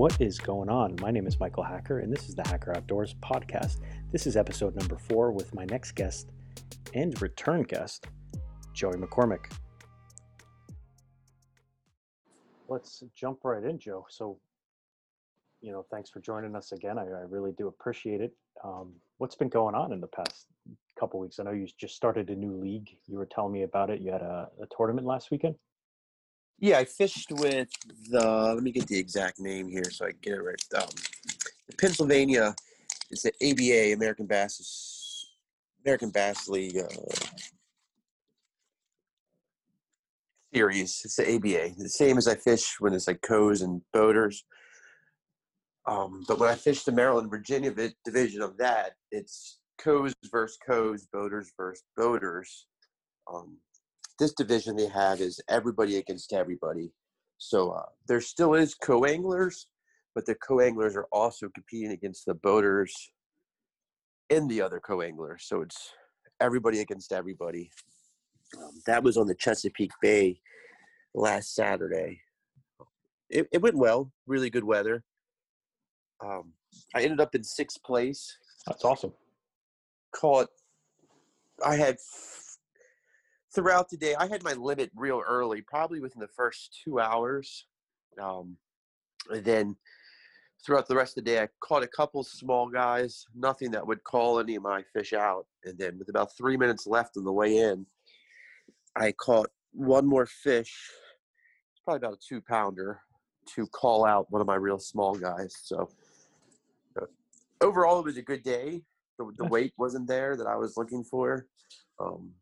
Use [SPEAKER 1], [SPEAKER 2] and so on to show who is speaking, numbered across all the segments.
[SPEAKER 1] What is going on? My name is Michael Hacker, and this is the Hacker Outdoors podcast. This is episode number four with my next guest and return guest, Joey McCormick. Let's jump right in, Joe. So, you know, thanks for joining us again. I, I really do appreciate it. Um, what's been going on in the past couple weeks? I know you just started a new league. You were telling me about it. You had a, a tournament last weekend.
[SPEAKER 2] Yeah, I fished with the. Let me get the exact name here so I get it right. Um, Pennsylvania is the ABA American Bass American Bass League uh, series. It's the ABA, the same as I fish when it's like coes and boaters. Um, but when I fish the Maryland Virginia division of that, it's coes versus coes, boaters versus boaters. Um, this division they have is everybody against everybody. So uh, there still is co-anglers, but the co-anglers are also competing against the boaters and the other co-anglers. So it's everybody against everybody. Um, that was on the Chesapeake Bay last Saturday. It, it went well, really good weather. Um, I ended up in sixth place.
[SPEAKER 1] That's awesome.
[SPEAKER 2] Caught, I had throughout the day, I had my limit real early, probably within the first two hours. Um, and then throughout the rest of the day, I caught a couple small guys, nothing that would call any of my fish out. And then with about three minutes left on the way in, I caught one more fish. It's probably about a two pounder to call out one of my real small guys. So uh, overall, it was a good day. The, the weight wasn't there that I was looking for. Um,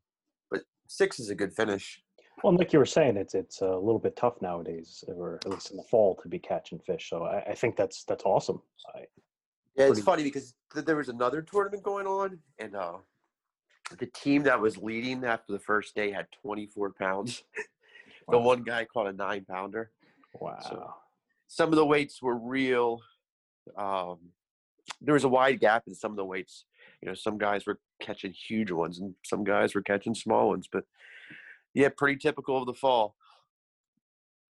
[SPEAKER 2] six is a good finish.
[SPEAKER 1] Well, like you were saying, it's it's a little bit tough nowadays, or at least in the fall, to be catching fish. So I, I think that's that's awesome. I,
[SPEAKER 2] yeah, it's funny because th- there was another tournament going on, and uh, the team that was leading after the first day had 24 pounds. the one guy caught a nine pounder.
[SPEAKER 1] Wow. So
[SPEAKER 2] some of the weights were real. Um, there was a wide gap in some of the weights. You know, some guys were catching huge ones and some guys were catching small ones, but yeah, pretty typical of the fall.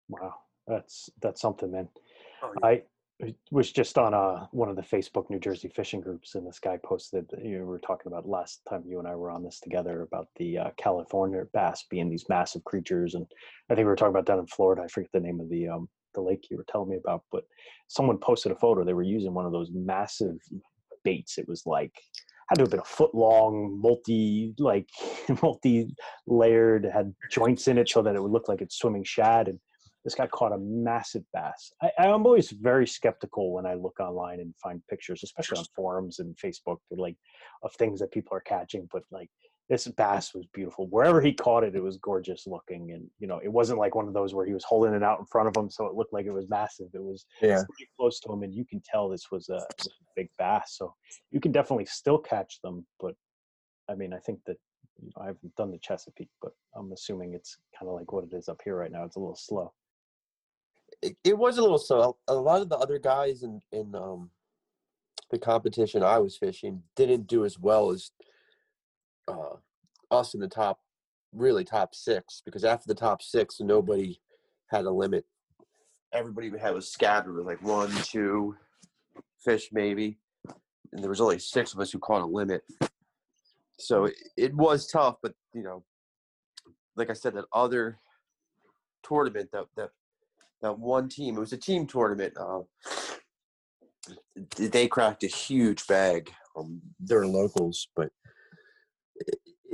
[SPEAKER 1] Wow, that's that's something, man. Oh, yeah. I was just on a uh, one of the Facebook New Jersey fishing groups, and this guy posted. That you know, we were talking about last time you and I were on this together about the uh, California bass being these massive creatures, and I think we were talking about down in Florida. I forget the name of the um, the lake you were telling me about, but someone posted a photo. They were using one of those massive baits. It was like had to have been a foot long, multi like multi layered, had joints in it so that it would look like it's swimming shad. And this guy caught a massive bass. I, I'm always very skeptical when I look online and find pictures, especially on forums and Facebook, like of things that people are catching. But like this bass was beautiful. Wherever he caught it, it was gorgeous looking, and you know, it wasn't like one of those where he was holding it out in front of him, so it looked like it was massive. It was yeah. pretty close to him, and you can tell this was a, big bass. So you can definitely still catch them, but I mean, I think that you know, I haven't done the Chesapeake, but I'm assuming it's kind of like what it is up here right now. It's a little slow.
[SPEAKER 2] It, it was a little slow. A lot of the other guys in in um, the competition I was fishing didn't do as well as uh, us in the top, really top six, because after the top six, nobody had a limit. Everybody had was scattered, with like one, two fish maybe, and there was only six of us who caught a limit. So it, it was tough, but you know, like I said, that other tournament that that that one team, it was a team tournament. Uh, they cracked a huge bag. Um, they're locals, but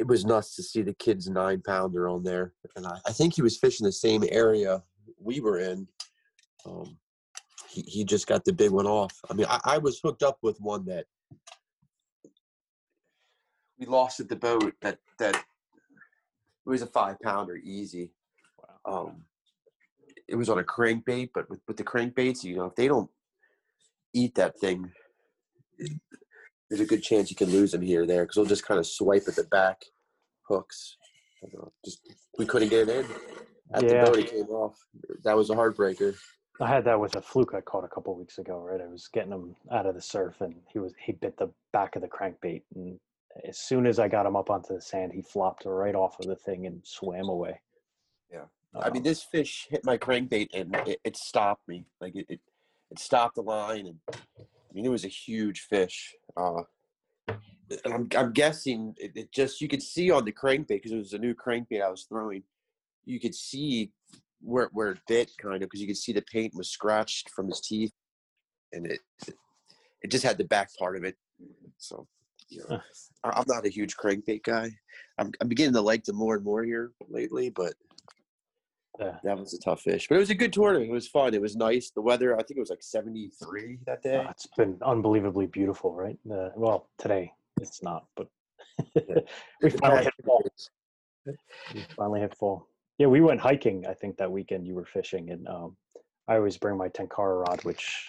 [SPEAKER 2] it, was nuts to see the kid's nine pounder on there. And I, I, think he was fishing the same area we were in. Um, he, he just got the big one off. I mean, I, I was hooked up with one that we lost at the boat that, that it was a five pounder easy. Wow. Um, it was on a crankbait, but with, with the crankbaits, you know, if they don't eat that thing, there's a good chance you can lose them here or there because they'll just kind of swipe at the back hooks. Just we couldn't get it in. At yeah. the boat, it came off. That was a heartbreaker.
[SPEAKER 1] I had that with a fluke I caught a couple weeks ago. Right, I was getting him out of the surf, and he was he bit the back of the crankbait, and as soon as I got him up onto the sand, he flopped right off of the thing and swam away.
[SPEAKER 2] Yeah, um, I mean, um this fish hit my crankbait and it, it stopped me. Like it, it, it stopped the line, and I mean it was a huge fish. Uh, and I'm I'm guessing it, it just you could see on the crankbait because it was a new crankbait I was throwing. You could see where where it bit kind of because you could see the paint was scratched from his teeth, and it it just had the back part of it. So you know, I'm not a huge crankbait guy. I'm I'm beginning to like them more and more here lately, but yeah. that was a tough fish. But it was a good tournament. It was fun. It was nice. The weather, I think it was like 73 that day.
[SPEAKER 1] Oh, it's been unbelievably beautiful, right? Uh, well, today it's not, but we finally hit fall. We finally hit fall. Yeah, we went hiking. I think that weekend you were fishing, and um, I always bring my Tenkara rod, which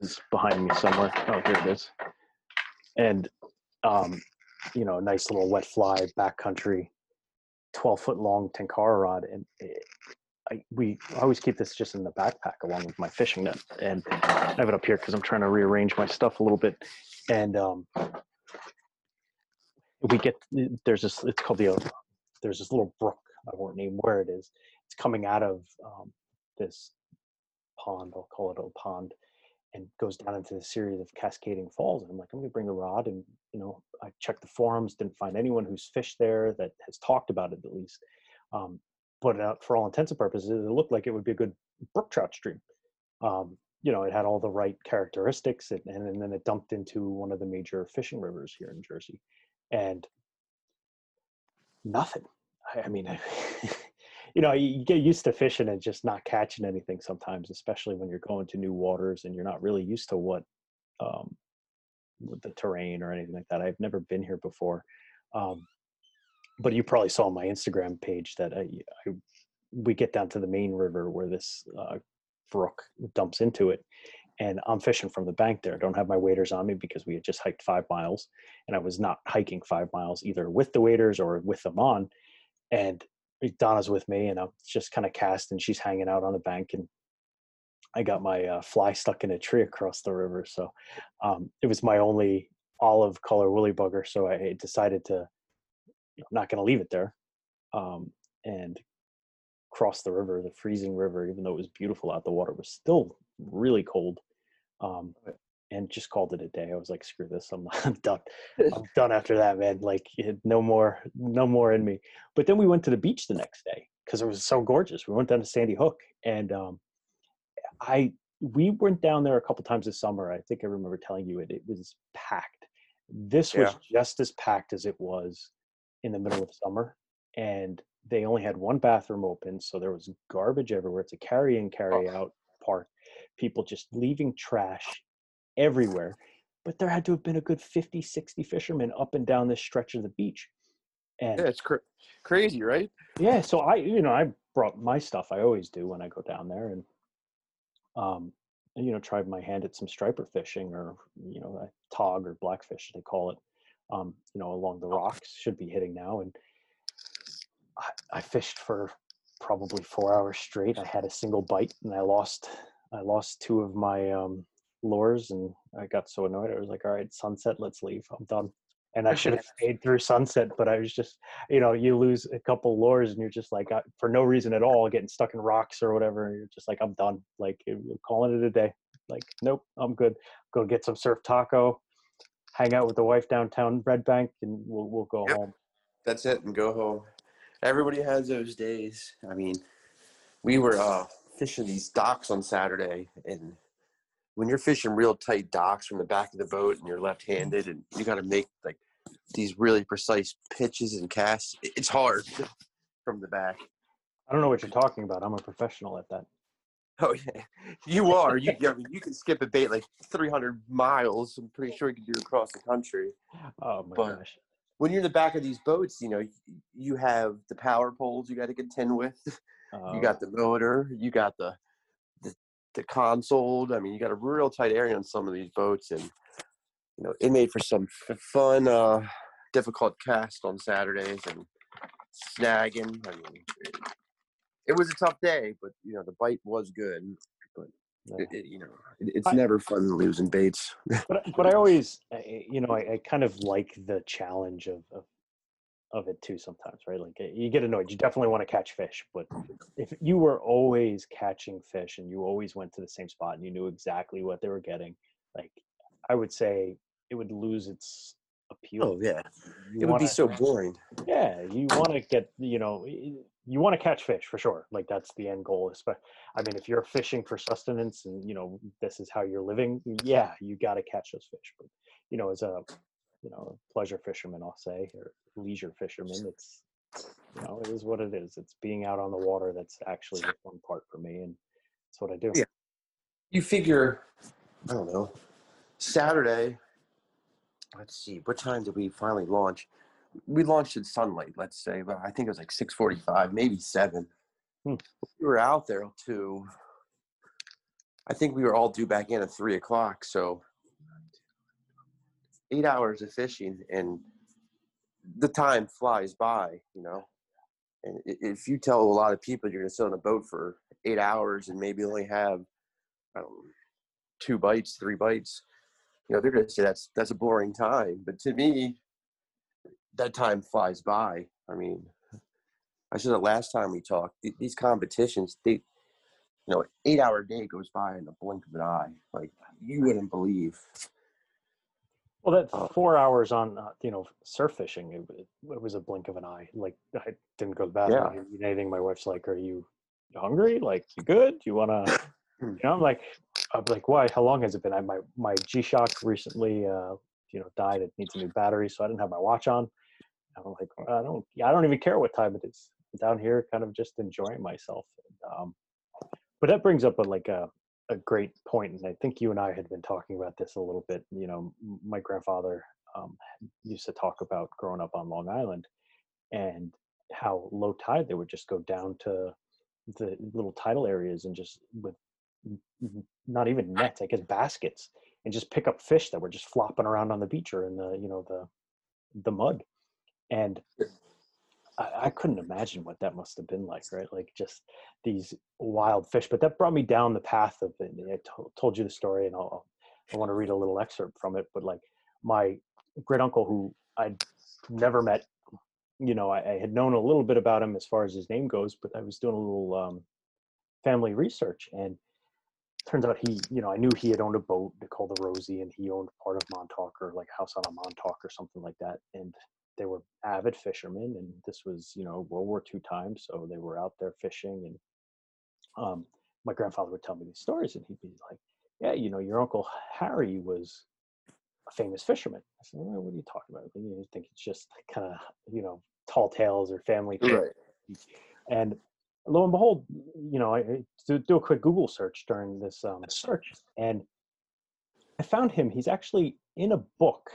[SPEAKER 1] is behind me somewhere. Oh, here it is. And um, you know, nice little wet fly backcountry, twelve foot long Tenkara rod, and it, I, we I always keep this just in the backpack along with my fishing net, and I have it up here because I'm trying to rearrange my stuff a little bit. And um, we get there's this it's called the there's this little brook I won't name where it is. It's coming out of um, this pond. I'll call it a pond, and goes down into a series of cascading falls. And I'm like, I'm gonna bring a rod, and you know, I checked the forums, didn't find anyone who's fished there that has talked about it at least. Um, but uh, for all intents and purposes, it looked like it would be a good brook trout stream. Um, you know, it had all the right characteristics, and, and then it dumped into one of the major fishing rivers here in Jersey, and nothing. I, I mean, you know, you get used to fishing and just not catching anything sometimes, especially when you're going to new waters and you're not really used to what um, the terrain or anything like that. I've never been here before. Um, but you probably saw on my Instagram page that I, I, we get down to the main river where this uh, brook dumps into it, and I'm fishing from the bank there. I don't have my waders on me because we had just hiked five miles, and I was not hiking five miles either with the waders or with them on. And Donna's with me, and I'm just kind of cast, and she's hanging out on the bank, and I got my uh, fly stuck in a tree across the river. So um, it was my only olive color woolly bugger. So I decided to, I'm not going to leave it there, um, and cross the river, the freezing river, even though it was beautiful out. The water was still really cold. Um, and just called it a day. I was like, screw this, I'm, I'm done. I'm done after that, man. Like, no more, no more in me. But then we went to the beach the next day because it was so gorgeous. We went down to Sandy Hook, and um, I we went down there a couple times this summer. I think I remember telling you it. It was packed. This yeah. was just as packed as it was in the middle of summer, and they only had one bathroom open, so there was garbage everywhere. It's a carry in, carry out park. People just leaving trash everywhere. But there had to have been a good 50, 60 fishermen up and down this stretch of the beach.
[SPEAKER 2] And yeah, it's cr- crazy, right?
[SPEAKER 1] Yeah. So I, you know, I brought my stuff. I always do when I go down there, and um, you know, tried my hand at some striper fishing or you know, a tog or blackfish they call it. Um, you know, along the rocks should be hitting now, and I, I fished for probably four hours straight. I had a single bite, and I lost. I lost two of my um, lures and I got so annoyed. I was like, all right, sunset, let's leave. I'm done. And I should have stayed through sunset, but I was just, you know, you lose a couple lures and you're just like, uh, for no reason at all, getting stuck in rocks or whatever. And you're just like, I'm done. Like, calling it a day. Like, nope, I'm good. Go get some surf taco, hang out with the wife downtown Red Bank, and we'll, we'll go yep. home.
[SPEAKER 2] That's it, and go home. Everybody has those days. I mean, we were uh, fishing these docks on Saturday, and when you're fishing real tight docks from the back of the boat and you're left-handed and you got to make like these really precise pitches and casts, it's hard from the back.
[SPEAKER 1] I don't know what you're talking about. I'm a professional at that.
[SPEAKER 2] Oh yeah, you are. You, I mean, you can skip a bait like 300 miles. I'm pretty sure you can do across the country.
[SPEAKER 1] Oh my but gosh!
[SPEAKER 2] When you're in the back of these boats, you know you have the power poles you got to contend with. You um got oh. the motor. You got the the console. I mean, you got a real tight area on some of these boats, and you know, it made for some f- fun, uh, difficult cast on Saturdays and snagging. I mean, it, it, was a tough day, but you know, the bite was good. But it, it, you know, it's I, never fun losing baits.
[SPEAKER 1] but but I always, eh, eh, you know, I, I, kind of like the challenge of, of of it too sometimes, right? Like eh, you get annoyed. You definitely want to catch fish, but if you were always catching fish and you always went to the same spot and you knew exactly what they were getting, like I would say it would lose its appeal.
[SPEAKER 2] Oh yeah,
[SPEAKER 1] You
[SPEAKER 2] it would be
[SPEAKER 1] wanna-
[SPEAKER 2] so boring.
[SPEAKER 1] yeah, you want to get, you know, you want to catch fish for sure. Like that's the end goal. But I mean, if you're fishing for sustenance and you know this is how you're living, yeah, you got to catch those fish. But you know, as a you know pleasure fisherman, I'll say, or leisure fisherman, it's you know it is what it is. It's being out on the water that's actually the fun part for me, and that's what I do.
[SPEAKER 2] Yeah. You figure, I don't know, Saturday. Let's see, what time did we finally launch? We launched at sunlight. Let's say, but I think it was like six forty-five, maybe seven.
[SPEAKER 1] Hmm.
[SPEAKER 2] We were out there to. I think we were all due back in at three o'clock. So eight hours of fishing, and the time flies by. You know, and if you tell a lot of people you're going to sit on a boat for eight hours and maybe only have know, two bites, three bites, you know, they're going to say that's that's a boring time. But to me, that time flies by. I mean, I said it last time we talked. th- These competitions, they, you know, eight hour day goes by in the blink of an eye. Like you wouldn't believe.
[SPEAKER 1] Well, that
[SPEAKER 2] Oh.
[SPEAKER 1] four hours on uh, you know surf fishing, it, it, was a blink of an eye. Like I didn't go to the bathroom,
[SPEAKER 2] Yeah.
[SPEAKER 1] Eat anything. My wife's like, "Are you hungry? Like, you good? You wanna?"
[SPEAKER 2] Hmm.
[SPEAKER 1] you know, I'm like, I'm like, why? How long has it been? I my my G Shock recently, uh, you know, died. It needs a new battery, so I didn't have my watch on. I'm like, I don't, I don't even care what time it is. I'm down here, kind of just enjoying myself. And, um, but that brings up a like a a great point, and I think you and I had been talking about this a little bit. You know, my grandfather um, used to talk about growing up on Long Island and how low tide they would just go down to the little tidal areas and just with not even nets, I guess baskets, and just pick up fish that were just flopping around on the beach or in the you know the the mud. And I, I couldn't imagine what that must have been like, right? Like just these wild fish. But that brought me down the path of it. I to- told you the story, and I'll, I want to read a little excerpt from it. But like my great uncle, who I'd never met, you know, I, I had known a little bit about him as far as his name goes, but I was doing a little um, family research, and turns out he, you know, I knew he had owned a boat called the Rosie, and he owned part of Montauk or like a house on a Montauk or something like that, and they were avid fishermen and this was you know world war ii time so they were out there fishing and um, my grandfather would tell me these stories and he'd be like yeah you know your uncle harry was a famous fisherman i said well, what are you talking about you think it's just kind of you know tall tales or family
[SPEAKER 2] Right.
[SPEAKER 1] and lo and behold, you know, I, I do, do a quick Google search during this um, search, and I found him. He's actually in a book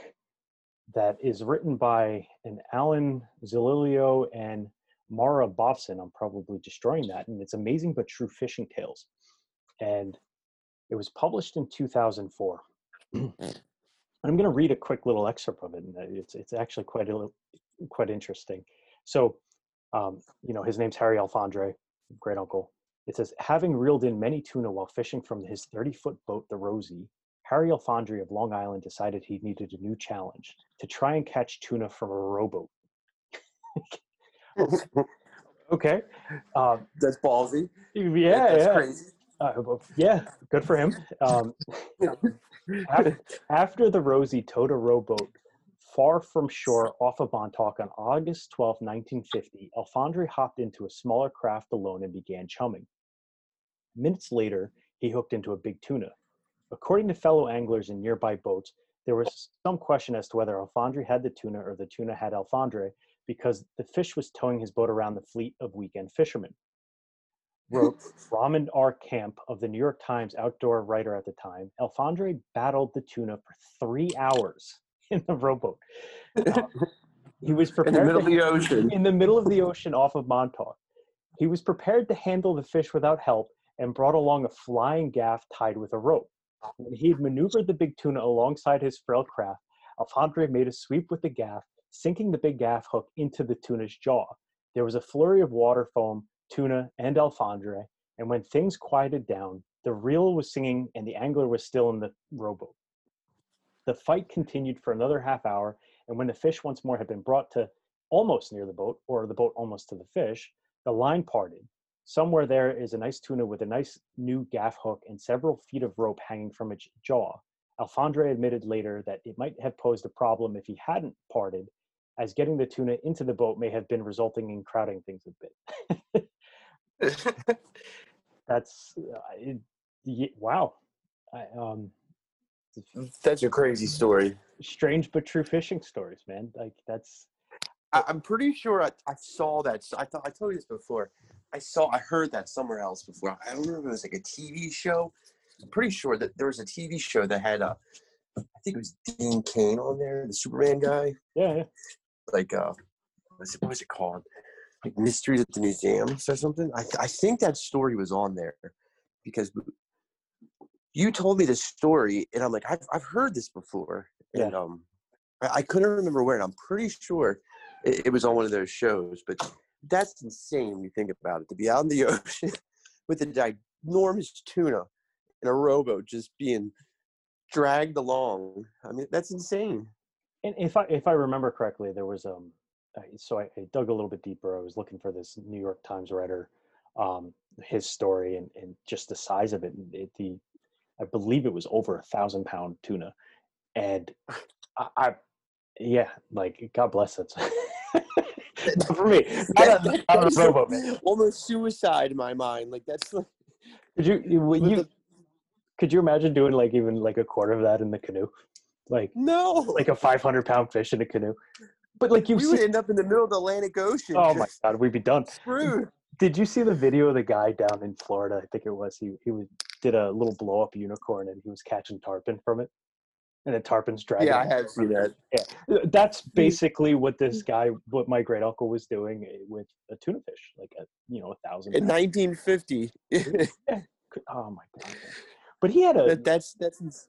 [SPEAKER 1] that is written by an Alan Zililio and Mara Bobson. I'm probably destroying that, and it's amazing but true fishing tales, and it was published in 2004. I'm going to read a quick little excerpt of it, and uh, it's it's actually quite quite interesting. So, um, you know, his name's Harry Alfandre, great uncle. It says, having reeled in many tuna while fishing from his 30 foot boat, the Rosie, Harry Alfandre of Long Island decided he needed a new challenge to try and catch tuna from a rowboat. Okay. Um,
[SPEAKER 2] That's ballsy.
[SPEAKER 1] yeah,
[SPEAKER 2] That's
[SPEAKER 1] yeah.
[SPEAKER 2] crazy.
[SPEAKER 1] Uh, yeah, good for him. Um, after, after the Rosie towed a rowboat far from shore off of Montauk on August 12, 1950, Alfandre hopped into a smaller craft alone and began chumming. Minutes later, he hooked into a big tuna. According to fellow anglers in nearby boats, there was some question as to whether Alfandre had the tuna or the tuna had Alfandre because the fish was towing his boat around the fleet of weekend fishermen wrote Raymond R. Camp of the New York Times outdoor writer at the time, Alfandre battled the tuna for three hours in the rowboat. Uh, he was
[SPEAKER 2] In the middle
[SPEAKER 1] to-
[SPEAKER 2] of the ocean.
[SPEAKER 1] in the middle of the ocean off of Montauk. He was prepared to handle the fish without help and brought along a flying gaff tied with a rope. When he had maneuvered the big tuna alongside his frail craft, Alfandre made a sweep with the gaff, sinking the big gaff hook into the tuna's jaw. There was a flurry of water foam, tuna, and Alfandre, and when things quieted down, the reel was singing and the angler was still in the rowboat. The fight continued for another half hour, and when the fish once more had been brought to almost near the boat or the boat almost to the fish, the line parted. Somewhere there is a nice tuna with a nice new gaff hook and several feet of rope hanging from its jaw. Alfandre admitted later that it might have posed a problem if he hadn't parted, as getting the tuna into the boat may have been resulting in crowding things a bit. That's uh, it, y- wow. I, um,
[SPEAKER 2] That's a crazy story.
[SPEAKER 1] strange but true fishing stories, man. Like that's
[SPEAKER 2] I, I'm pretty sure I, I saw that. I thought I told you this before. I saw I heard that somewhere else before. I don't remember if it was like a TV show. I'm pretty sure that there was a TV show that had a I think it was Dean Cain on there, the Superman guy.
[SPEAKER 1] yeah, yeah.
[SPEAKER 2] Like uh what's it, what was it called? Like Mysteries at the Museums or something. I I think that story was on there because you told me this story and I'm like, I've I've heard this before. And um I, I couldn't remember where, and I'm pretty sure it, it was on one of those shows, but that's insane when you think about it. To be out in the ocean with a ginormous tuna in a rowboat just being dragged along. I mean, that's insane.
[SPEAKER 1] And if I if I remember correctly, there was um, so I, I dug a little bit deeper. I was looking for this New York Times writer, um, his story and and just the size of it. It the, I believe it was over a thousand pound tuna, and I, I yeah, like God bless it. For me, not on- not on a rowboat, man.
[SPEAKER 2] almost suicide in my mind. Like that's like
[SPEAKER 1] Could you you, you could you imagine doing like even like a quarter of that in the canoe, like
[SPEAKER 2] no.
[SPEAKER 1] like a five hundred pound fish in a canoe? But like you
[SPEAKER 2] we
[SPEAKER 1] see,
[SPEAKER 2] would end up in the middle of the Atlantic Ocean.
[SPEAKER 1] oh my god, we'd be done.
[SPEAKER 2] Screwed.
[SPEAKER 1] Did you see the video of the guy down in Florida? I think it was he he was, did a little blow up unicorn and he was catching tarpon from it, and the tarpon's dragging.
[SPEAKER 2] Yeah, I have seen that.
[SPEAKER 1] That's basically what this guy, what my great uncle was doing eh, with a tuna fish, like a you know a thousand.
[SPEAKER 2] In 1950.
[SPEAKER 1] Oh my god! But he had a
[SPEAKER 2] that, that's that's ins-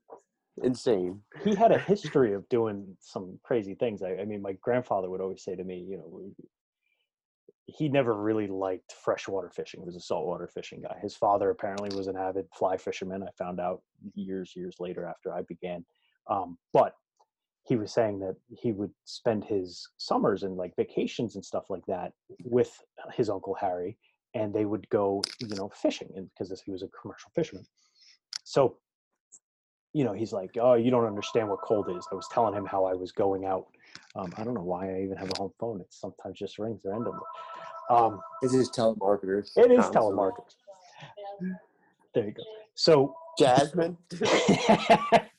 [SPEAKER 2] insane.
[SPEAKER 1] he had a history of doing some crazy things. I, I mean, my grandfather would always say to me, you know, he never really liked freshwater fishing. He was a saltwater fishing guy. His father apparently was an avid fly fisherman. I found out years, years later after I began. Um, but he was saying that he would spend his summers and like vacations and stuff like that with his uncle Harry, and they would go, you know, fishing, and because he was a commercial fisherman. So you know, he's like, "Oh, you don't understand what cold is." I was telling him how I was going out. Um, I don't know why I even have a home phone. It sometimes just rings randomly. Um,
[SPEAKER 2] This is telemarketers.
[SPEAKER 1] it is telemarketers. There you go. So,
[SPEAKER 2] Jasmine.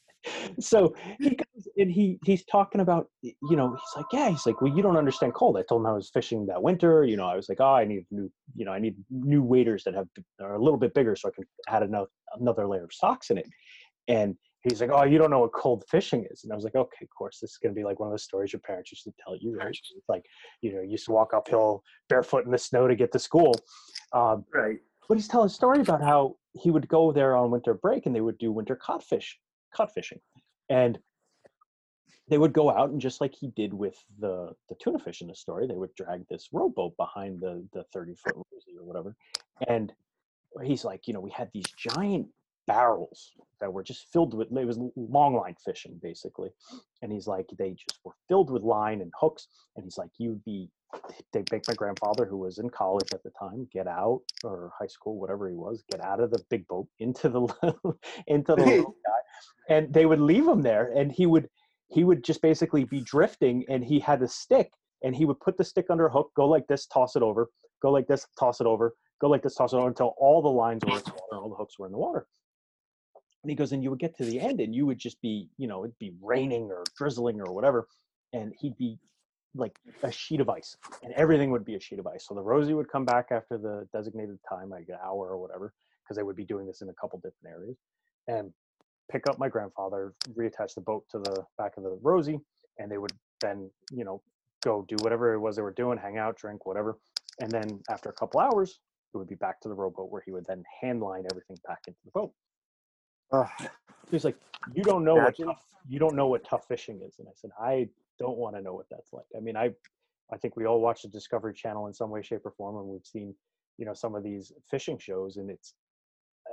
[SPEAKER 1] so he goes and he he's talking about you know he's like yeah he's like well you don't understand cold. I told him I was fishing that winter. You know I was like oh I need new you know I need new waders that have are a little bit bigger so I can add another another layer of socks in it. And he's like, "Oh, you don't know what cold fishing is." And I was like, "Okay, of course, this is going to be like one of those stories your parents used to tell you, right? It's like, you know, you used to walk uphill barefoot in the snow to get to school." Um,
[SPEAKER 2] right.
[SPEAKER 1] but he's telling a story about how he would go there on winter break and they would do winter codfish cod fishing, and they would go out and just like he did with the the tuna fish in the story, they would drag this rowboat behind the the thirty foot Rosie or whatever, and he's like, you know, we had these giant barrels that were just filled with it was long line fishing basically. And he's like they just were filled with line and hooks. And he's like you'd be they make my grandfather who was in college at the time get out or high school whatever he was get out of the big boat into the into the little guy and they would leave him there and he would he would just basically be drifting and he had a stick and he would put the stick under a hook go like this toss it over go like this toss it over go like this toss it over until all the lines were in the water all the hooks were in the water. And he goes and you would get to the end and you would just be you know it'd be raining or drizzling or whatever and he'd be like a sheet of ice and everything would be a sheet of ice. So the rosie would come back after the designated time like an hour or whatever because they would be doing this in a couple different areas and pick up my grandfather reattach the boat to the back of the rosie and they would then you know go do whatever it was they were doing hang out drink whatever and then after a couple hours it would be back to the rowboat where he would then hand line everything back into the boat
[SPEAKER 2] Ugh.
[SPEAKER 1] He's like, you don't know what tough, you don't know what tough fishing is, and I said, I don't want to know what that's like. I mean, I, I think we all watch the Discovery Channel in some way, shape, or form, and we've seen, you know, some of these fishing shows, and it's uh,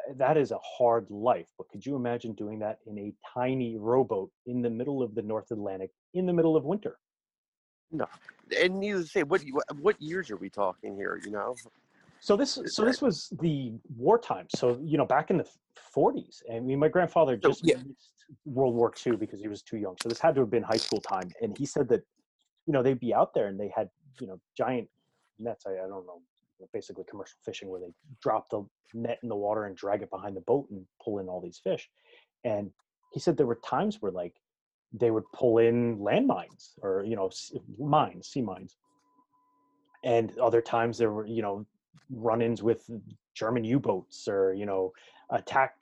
[SPEAKER 1] Uh, that is a hard life. But could you imagine doing that in a tiny rowboat in the middle of the North Atlantic in the middle of winter?
[SPEAKER 2] No, and needless to say, what what years are we talking here? You know.
[SPEAKER 1] So this, so this was the wartime. So you know, back in the 40s. I mean, my grandfather just
[SPEAKER 2] yeah.
[SPEAKER 1] World War II because he was too young. So this had to have been high school time. And he said that, you know, they'd be out there and they had, you know, giant nets. I, I don't know, basically commercial fishing where they drop the net in the water and drag it behind the boat and pull in all these fish. And he said there were times where like they would pull in landmines or you know mines, sea mines, and other times there were you know run-ins with German U-boats or you know attack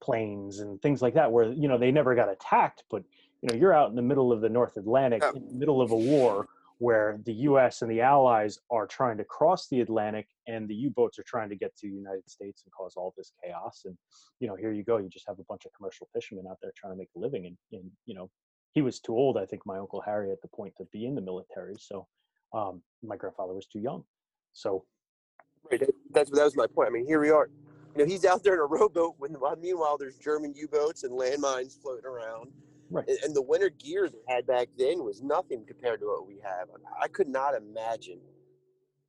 [SPEAKER 1] planes and things like that where you know they never got attacked but you know you're out in the middle of the north atlantic yeah. in the middle of a war where the us and the allies are trying to cross the atlantic and the u-boats are trying to get to the united states and cause all this chaos and you know here you go you just have a bunch of commercial fishermen out there trying to make a living and, and you know he was too old i think my uncle harry at the point to be in the military so um, my grandfather was too young so
[SPEAKER 2] right that's that was my point i mean here we are you know, he's out there in a rowboat when meanwhile there's German U-boats and landmines floating around. Right. And, and the winter gear they had back then was nothing compared to what we have. I could not imagine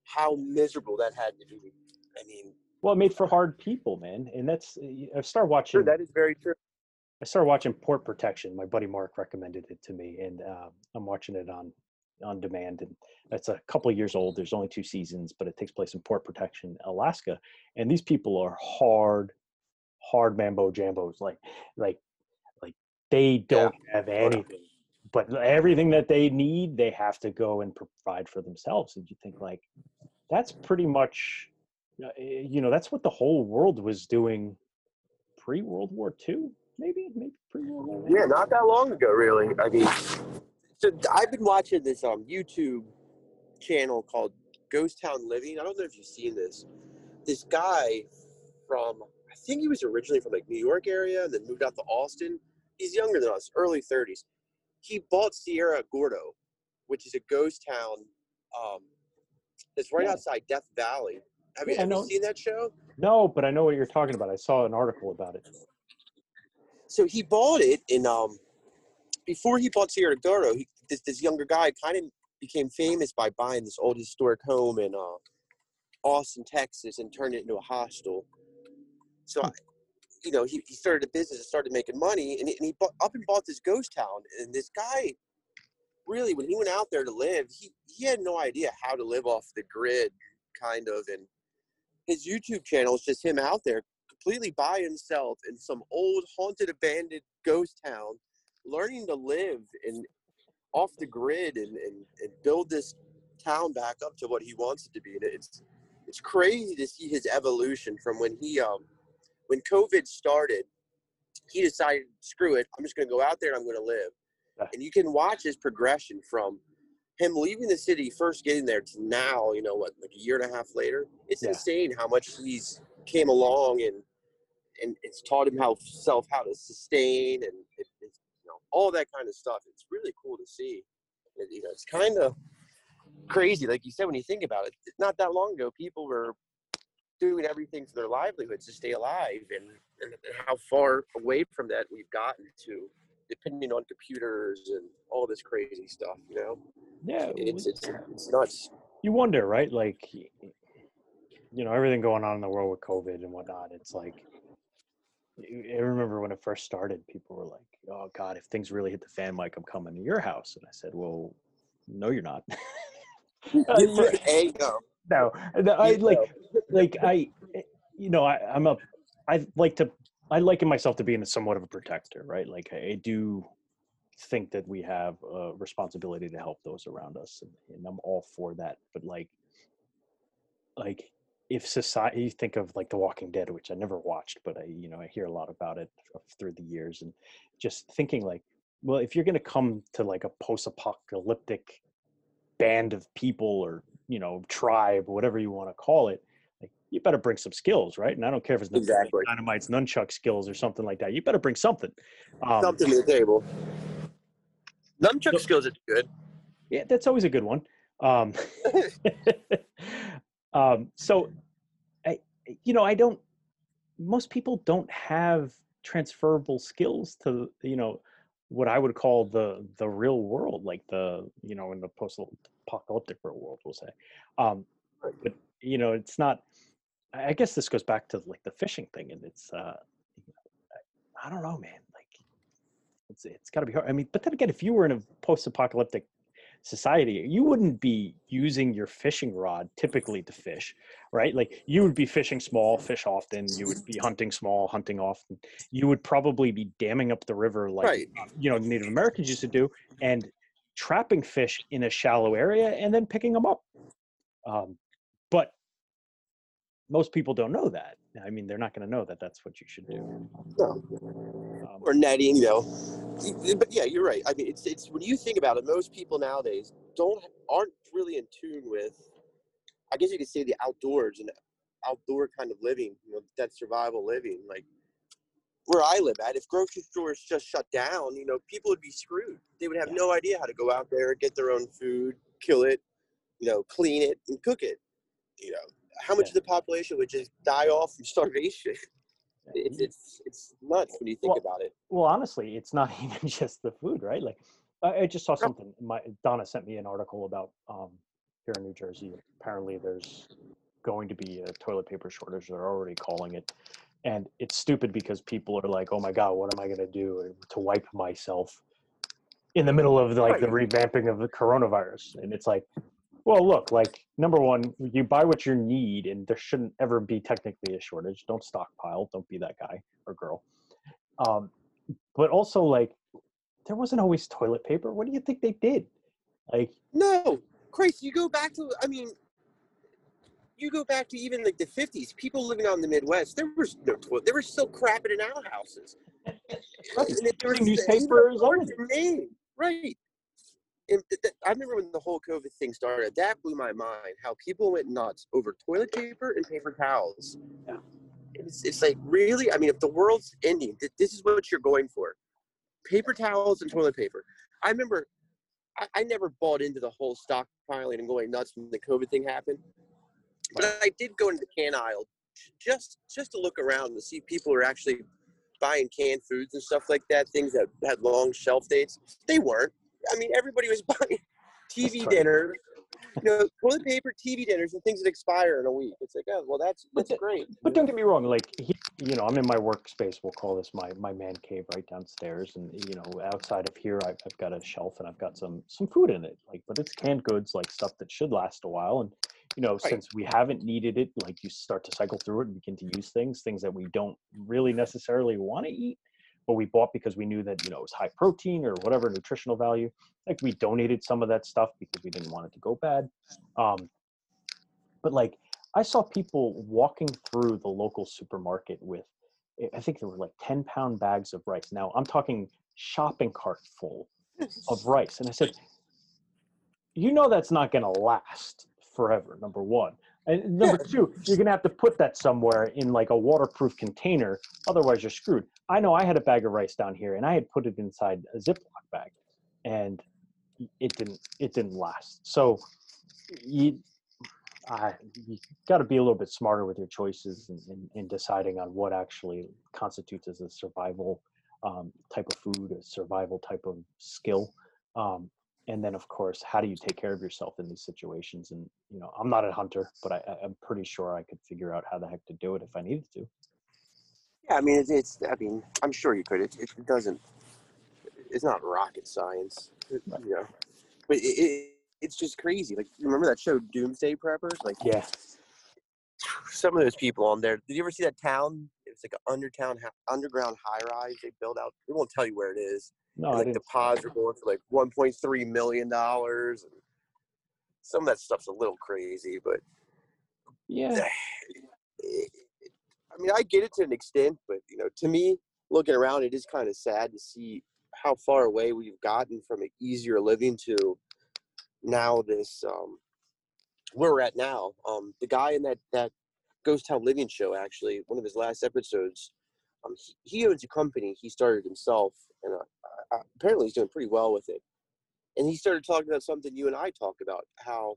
[SPEAKER 2] how miserable that had to be. I mean,
[SPEAKER 1] well, it made for hard people, man. And that's I started watching.
[SPEAKER 2] Sure, that is very true.
[SPEAKER 1] I started watching Port Protection. My buddy Mark recommended it to me, and uh, I'm watching it on on demand and that's a couple of years old there's only two seasons but it takes place in port protection alaska and these people are hard hard mambo jambos like like they don't yeah. have anything but everything that they need they have to go and provide for themselves and you think like that's pretty much uh, eh, you know that's what the whole world was doing pre world war ii maybe maybe pre world war
[SPEAKER 2] yeah not that long ago really i mean so I've been watching this um YouTube channel called Ghost Town Living. I don't know if you've seen this. This guy from I think he was originally from like New York area and then moved out to Austin. He's younger than us, early 30s. He bought Cerro Gordo, which is a ghost town um, that's right yeah. outside Death Valley. Have, you, have you seen that show?
[SPEAKER 1] No, but I know what you're talking about. I saw an article about it.
[SPEAKER 2] So he bought it in um, before he bought Cerro Gordo, he, this, this younger guy kind of became famous by buying this old historic home in uh, Austin, Texas, and turned it into a hostel. So, I, you know, he, he started a business and started making money, and he, and he bought, up and bought this ghost town. And this guy, really, when he went out there to live, he, he had no idea how to live off the grid, kind of. And his YouTube channel is just him out there completely by himself in some old, haunted, abandoned ghost town learning to live in off the grid and, and, and build this town back up to what he wants it to be. And it's it's crazy to see his evolution from when he um when COVID started, he decided, screw it, I'm just gonna go out there and I'm gonna live. Yeah. And you can watch his progression from him leaving the city, first getting there to now, you know what, like a year and a half later. It's yeah. insane how much he's came along and and it's taught him how self how to sustain and it, it's you know, all that kind of stuff. It's really cool to see. You know, it's kind of crazy, like you said, when you think about it. Not that long ago, people were doing everything for their livelihoods to stay alive, and, and how far away from that we've gotten to, depending on computers and all this crazy stuff. You know?
[SPEAKER 1] Yeah,
[SPEAKER 2] it's it's it's nuts.
[SPEAKER 1] You wonder, right? Like, you know, everything going on in the world with COVID and whatnot. It's like I remember when it first started, people were like, "Oh God, if things really hit the fan, Mike, I'm coming to your house." And I said, "Well, no, you're not."
[SPEAKER 2] hey, no.
[SPEAKER 1] No, I like, like I, you know, I, I'm a, I like to, I liken myself to being somewhat of a protector, right? Like I do think that we have a responsibility to help those around us, and, and I'm all for that. But like, like if society you think of like the walking dead which i never watched but i you know i hear a lot about it through the years and just thinking like well if you're going to come to like a post-apocalyptic band of people or you know tribe whatever you want to call it like you better bring some skills right and i don't care if it's
[SPEAKER 2] exactly.
[SPEAKER 1] dynamite's nunchuck skills or something like that you better bring something
[SPEAKER 2] um, something to the table nunchuck so, skills are good
[SPEAKER 1] yeah that's always a good one um, Um, so, I, you know, I don't. Most people don't have transferable skills to you know what I would call the the real world, like the you know in the post apocalyptic world, we'll say. Um, but you know, it's not. I guess this goes back to like the fishing thing, and it's. Uh, I don't know, man. Like, it's it's got to be hard. I mean, but then again, if you were in a post-apocalyptic society, you wouldn't be using your fishing rod typically to fish, right? Like you would be fishing small, fish often. You would be hunting small, hunting often. You would probably be damming up the river like
[SPEAKER 2] right.
[SPEAKER 1] you know Native Americans used to do, and trapping fish in a shallow area and then picking them up. Um, but most people don't know that. I mean, they're not going to know that that's what you should do.
[SPEAKER 2] No. Um, or netting, you know. But yeah, you're right. I mean, it's it's when you think about it, most people nowadays don't aren't really in tune with. I guess you could say the outdoors and outdoor kind of living. You know, that survival living. Like where I live at, if grocery stores just shut down, you know, people would be screwed. They would have yeah. no idea how to go out there, get their own food, kill it, you know, clean it and cook it. You know, how much yeah. of the population would just die off from starvation? It's it's it's nuts when you think
[SPEAKER 1] well,
[SPEAKER 2] about it.
[SPEAKER 1] Well, honestly, it's not even just the food, right? Like, I just saw something. My Donna sent me an article about um, here in New Jersey. Apparently, there's going to be a toilet paper shortage. They're already calling it, and it's stupid because people are like, "Oh my God, what am I going to do to wipe myself?" in the middle of like the revamping of the coronavirus and it's like well, look, like number one, you buy what you need, and there shouldn't ever be technically a shortage. Don't stockpile. Don't be that guy or girl. Um, but also, like, there wasn't always toilet paper. What do you think they did? Like,
[SPEAKER 2] no, Christ, you go back to. I mean, you go back to even like the fifties. People living out in the Midwest, there was no toilet. They were still crapping in outhouses.
[SPEAKER 1] right. There was newspapers.
[SPEAKER 2] Right th- th- I remember when the whole COVID thing started, that blew my mind. How people went nuts over toilet paper and paper towels. Yeah. It's, it's like really. I mean, if the world's ending, th- this is what you're going for: paper towels and toilet paper. I remember, I, I never bought into the whole stockpiling and going nuts when the COVID thing happened, but I did go into the can aisle just just to look around and see people are actually buying canned foods and stuff like that, things that had long shelf dates. They weren't. I mean, everybody was buying TV dinners, you know, toilet paper, TV dinners, and things that expire in a week. It's like, oh, well, that's that's
[SPEAKER 1] but,
[SPEAKER 2] great.
[SPEAKER 1] But don't get me wrong, like, he, you know, I'm in my workspace. We'll call this my my man cave right downstairs, and you know, outside of here, I've, I've got a shelf and I've got some some food in it, like, but it's canned goods, like stuff that should last a while, and you know, right. since we haven't needed it, like you start to cycle through it and begin to use things, things that we don't really necessarily want to eat but we bought because we knew that you know it was high protein or whatever nutritional value. Like we donated some of that stuff because we didn't want it to go bad. Um, but like I saw people walking through the local supermarket with, I think there were like ten pound bags of rice. Now I'm talking shopping cart full of rice, and I said, you know that's not going to last forever. Number one. And number two, you're gonna have to put that somewhere in like a waterproof container. Otherwise, you're screwed. I know I had a bag of rice down here, and I had put it inside a Ziploc bag, and it didn't. It didn't last. So you, uh, you got to be a little bit smarter with your choices in, in, in, deciding on what actually constitutes as a survival um, type of food, a survival type of skill. Um, and then of course how do you take care of yourself in these situations? And you know i'm not a hunter but I, i'm pretty sure i could figure out how the heck to do it if i needed to.
[SPEAKER 2] Yeah i mean it's, it's i mean i'm sure you could. It, it doesn't it's not rocket science uh, right. you know but it, it, it's just crazy. Like remember that show doomsday preppers? Like
[SPEAKER 1] yeah.
[SPEAKER 2] some of those people on there did you ever see that town? It's like an undertown underground high rise they build out? They won't tell you where it is no, like the pods are going for like 1.3 million dollars. Some of that stuff's a little crazy, but
[SPEAKER 1] yeah.
[SPEAKER 2] I mean, I get it to an extent, but you know, to me, looking around, it is kind of sad to see how far away we've gotten from an easier living to now this um, where we're at now. Um, the guy in that that Ghost Town Living show, actually, one of his last episodes, um, he, he owns a company he started himself, and uh, apparently he's doing pretty well with it. And he started talking about something you and I talked about how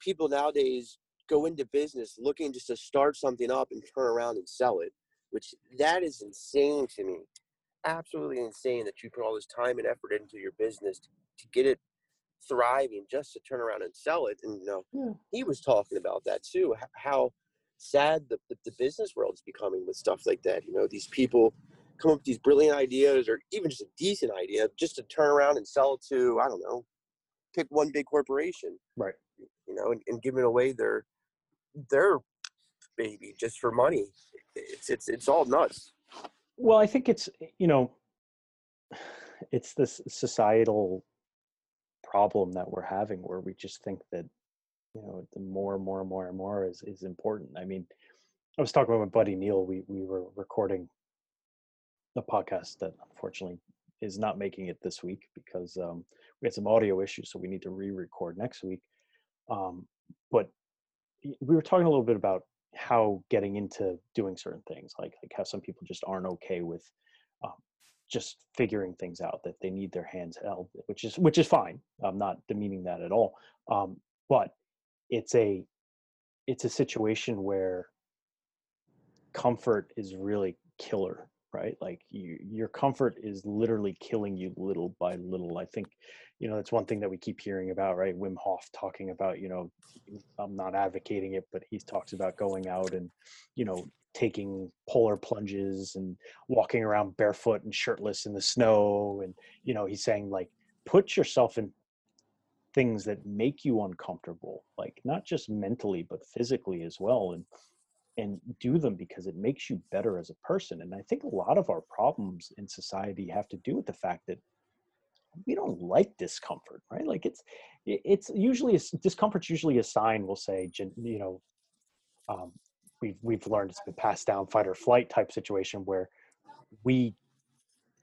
[SPEAKER 2] people nowadays go into business looking just to start something up and turn around and sell it, which that is insane to me. absolutely insane that you put all this time and effort into your business to, to get it thriving just to turn around and sell it. And you know, yeah. he was talking about that too, how sad the, the, the business world is becoming with stuff like that. You know, these people come up with these brilliant ideas or even just a decent idea just to turn around and sell it to, I don't know, pick one big corporation.
[SPEAKER 1] Right.
[SPEAKER 2] You know, and, and giving away their their baby just for money. It's it's it's all nuts.
[SPEAKER 1] Well, I think it's you know, it's this societal problem that we're having where we just think that you know the more and more and more and more is is important. I mean, I was talking with my buddy Neil. We we were recording a podcast that unfortunately is not making it this week because um, we had some audio issues, so we need to re-record next week. Um, but we were talking a little bit about how getting into doing certain things, like like how some people just aren't okay with um, just figuring things out that they need their hands held, which is which is fine. I'm not demeaning that at all. Um, but it's a it's a situation where comfort is really killer right? Like you your comfort is literally killing you little by little. I think you know that's one thing that we keep hearing about right? Wim hof talking about you know i'm not advocating it but he talks about going out and you know taking polar plunges and walking around barefoot and shirtless in the snow. And you know he's saying like put yourself in things that make you uncomfortable like not just mentally but physically as well. And and do them because it makes you better as a person and i think a lot of our problems in society have to do with the fact that we don't like discomfort right? Like it's it's usually discomfort's usually a sign we'll say you know um, we've we've learned it's been passed down fight or flight type situation where we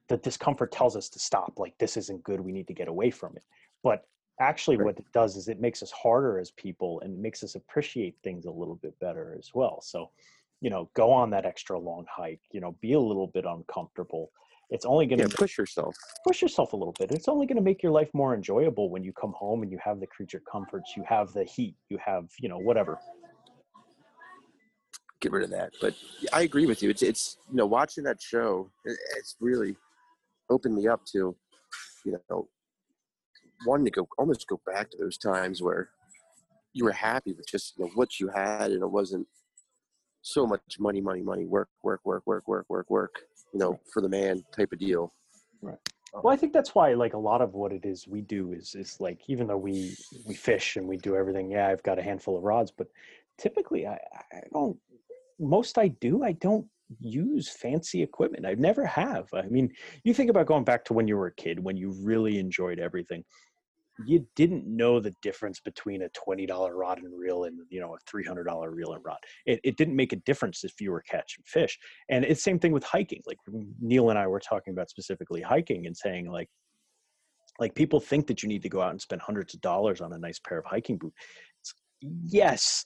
[SPEAKER 1] the discomfort tells us to stop like this isn't good we need to get away from it. But actually right. what it does is it makes us harder as people and makes us appreciate things a little bit better as well. So you know go on that extra long hike you know be a little bit uncomfortable. It's only going to
[SPEAKER 2] yeah, push yourself.
[SPEAKER 1] push yourself a little bit. It's only going to make your life more enjoyable when you come home and you have the creature comforts you have the heat you have you know whatever.
[SPEAKER 2] Get rid of that. But i agree with you. It's it's you know watching that show it's really opened me up to you know wanting to go almost go back to those times where you were happy with just you know, what you had and it wasn't so much money, money, money, work, work, work, work, work, work, work, you know, for the man type of deal.
[SPEAKER 1] Right. Um, well, I think that's why like a lot of what it is we do is is like even though we we fish and we do everything, yeah, I've got a handful of rods, but typically I, I don't most I do, I don't use fancy equipment. I never have. I mean, you think about going back to when you were a kid, when you really enjoyed everything you didn't know the difference between a $20 rod and reel and you know a $300 reel and rod. It, it didn't make a difference if you were catching fish. And it's same thing with hiking like neil and i were talking about specifically hiking and saying like like people think that you need to go out and spend hundreds of dollars on a nice pair of hiking boots. Yes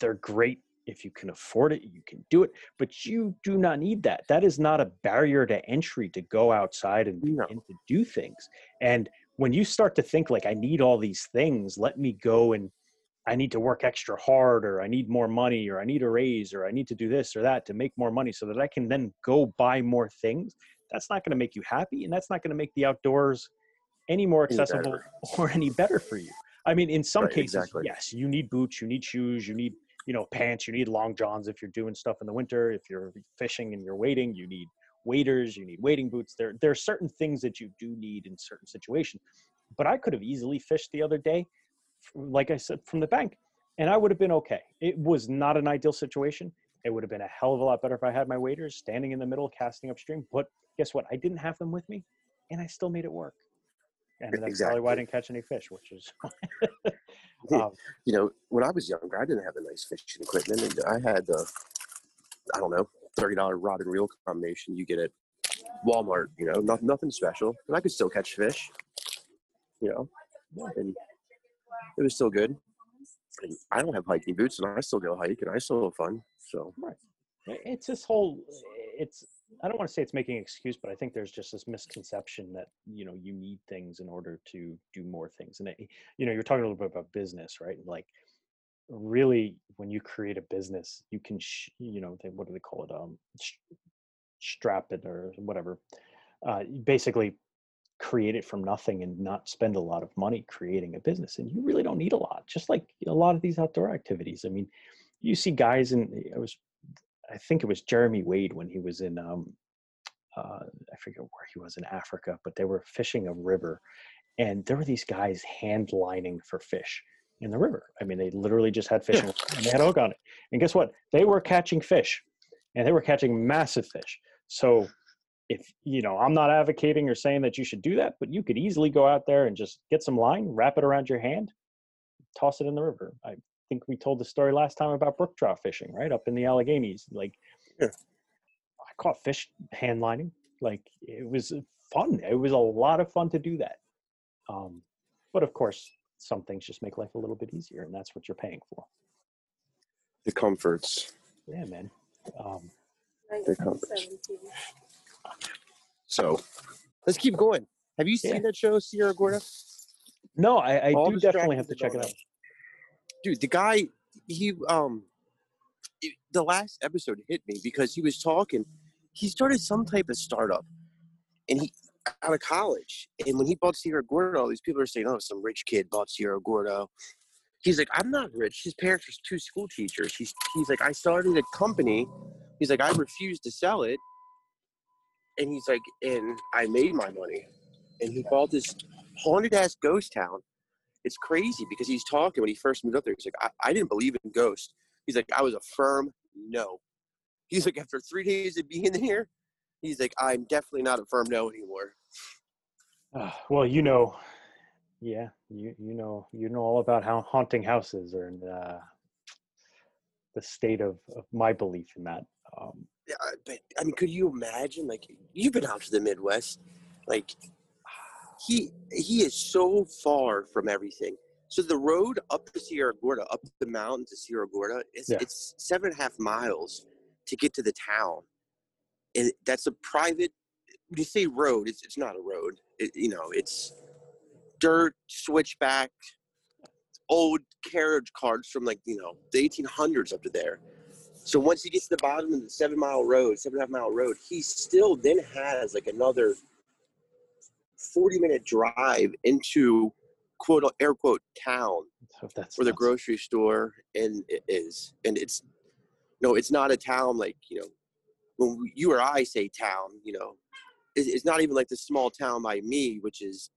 [SPEAKER 1] they're great if you can afford it you can do it but you do not need that. That is not a barrier to entry to go outside and, no. and to do things. And when you start to think like i need all these things let me go and i need to work extra hard or i need more money or i need a raise or i need to do this or that to make more money so that i can then go buy more things that's not going to make you happy and that's not going to make the outdoors any more accessible any or any better for you i mean in some right, cases exactly. yes you need boots you need shoes you need you know pants you need long johns if you're doing stuff in the winter if you're fishing and you're waiting you need waders, you need wading boots. There, there are certain things that you do need in certain situations. But I could have easily fished the other day, like I said, from the bank, and I would have been okay. It was not an ideal situation. It would have been a hell of a lot better if I had my waders standing in the middle, casting upstream. But guess what? I didn't have them with me, and I still made it work. And that's exactly. probably why I didn't catch any fish, which is.
[SPEAKER 2] um, you know, when I was younger, I didn't have the nice fishing equipment, and I had, uh, I don't know, thirty dollar rod and reel combination you get at Walmart. You know, not, nothing special, and I could still catch fish. You know, and it was still good. And I don't have hiking boots, and I still go hike, and I still have fun. So
[SPEAKER 1] it's this whole. It's I don't want to say it's making an excuse, but I think there's just this misconception that you know you need things in order to do more things, and it, you know you're talking a little bit about business, right? Like really when you create a business you can sh- you know they, what do they call it um sh- strap it or whatever uh, basically create it from nothing and not spend a lot of money creating a business. And you really don't need a lot. Just like a lot of these outdoor activities. I mean, you see guys in it was, I think it was Jeremy Wade when he was in um, uh, I forget where he was in Africa, but they were fishing a river, and there were these guys hand lining for fish in the river. I mean, they literally just had fish and they had hook on it. And guess what? They were catching fish, and they were catching massive fish. So, if you know, I'm not advocating or saying that you should do that, but you could easily go out there and just get some line, wrap it around your hand, toss it in the river. I think we told the story last time about brook trout fishing, right up in the Alleghenies. Like, yeah caught fish hand lining. Like it was fun. It was a lot of fun to do that. Um, but of course, some things just make life a little bit easier, and that's what you're paying for.
[SPEAKER 2] The comforts.
[SPEAKER 1] Yeah, man. Um,
[SPEAKER 2] the comforts. So, let's keep going. Have you seen yeah. that show, Cerro Gordo?
[SPEAKER 1] No, I, I do definitely have to check it out.
[SPEAKER 2] Dude, the guy, he um, the last episode hit me because he was talking he started some type of startup, and he out of college. And when he bought Cerro Gordo, all these people are saying, "Oh, some rich kid bought Cerro Gordo." He's like, "I'm not rich. His parents were two school teachers." He's he's like, "I started a company." He's like, "I refused to sell it," and he's like, "And I made my money." And he bought this haunted ass ghost town. It's crazy because he's talking when he first moved up there. He's like, I, I didn't believe in ghosts. He's like, I was a firm no. He's like, after three days of being in here, he's like, I'm definitely not a firm no anymore.
[SPEAKER 1] Uh, well, you know, yeah, you you know you know all about how haunting houses are and uh, the state of, of my belief in that. Um,
[SPEAKER 2] yeah, but I mean, could you imagine? Like, you've been out to the Midwest, like he he is so far from everything. So the road up to Cerro Gordo, up the mountain to Cerro Gordo, it's, yeah. it's seven and a half miles to get to the town. And that's a private, when you say road, it's, it's not a road. It, you know, it's dirt, switchback, old carriage carts from like, you know, the 1800s up to there. So once he gets to the bottom of the seven mile road, seven and a half mile road, he still then has like another 40 minute drive into quote air quote town oh, where the grocery store and it is and it's no, it's not a town like you know when you or I say town, you know, it's not even like the small town by me, which is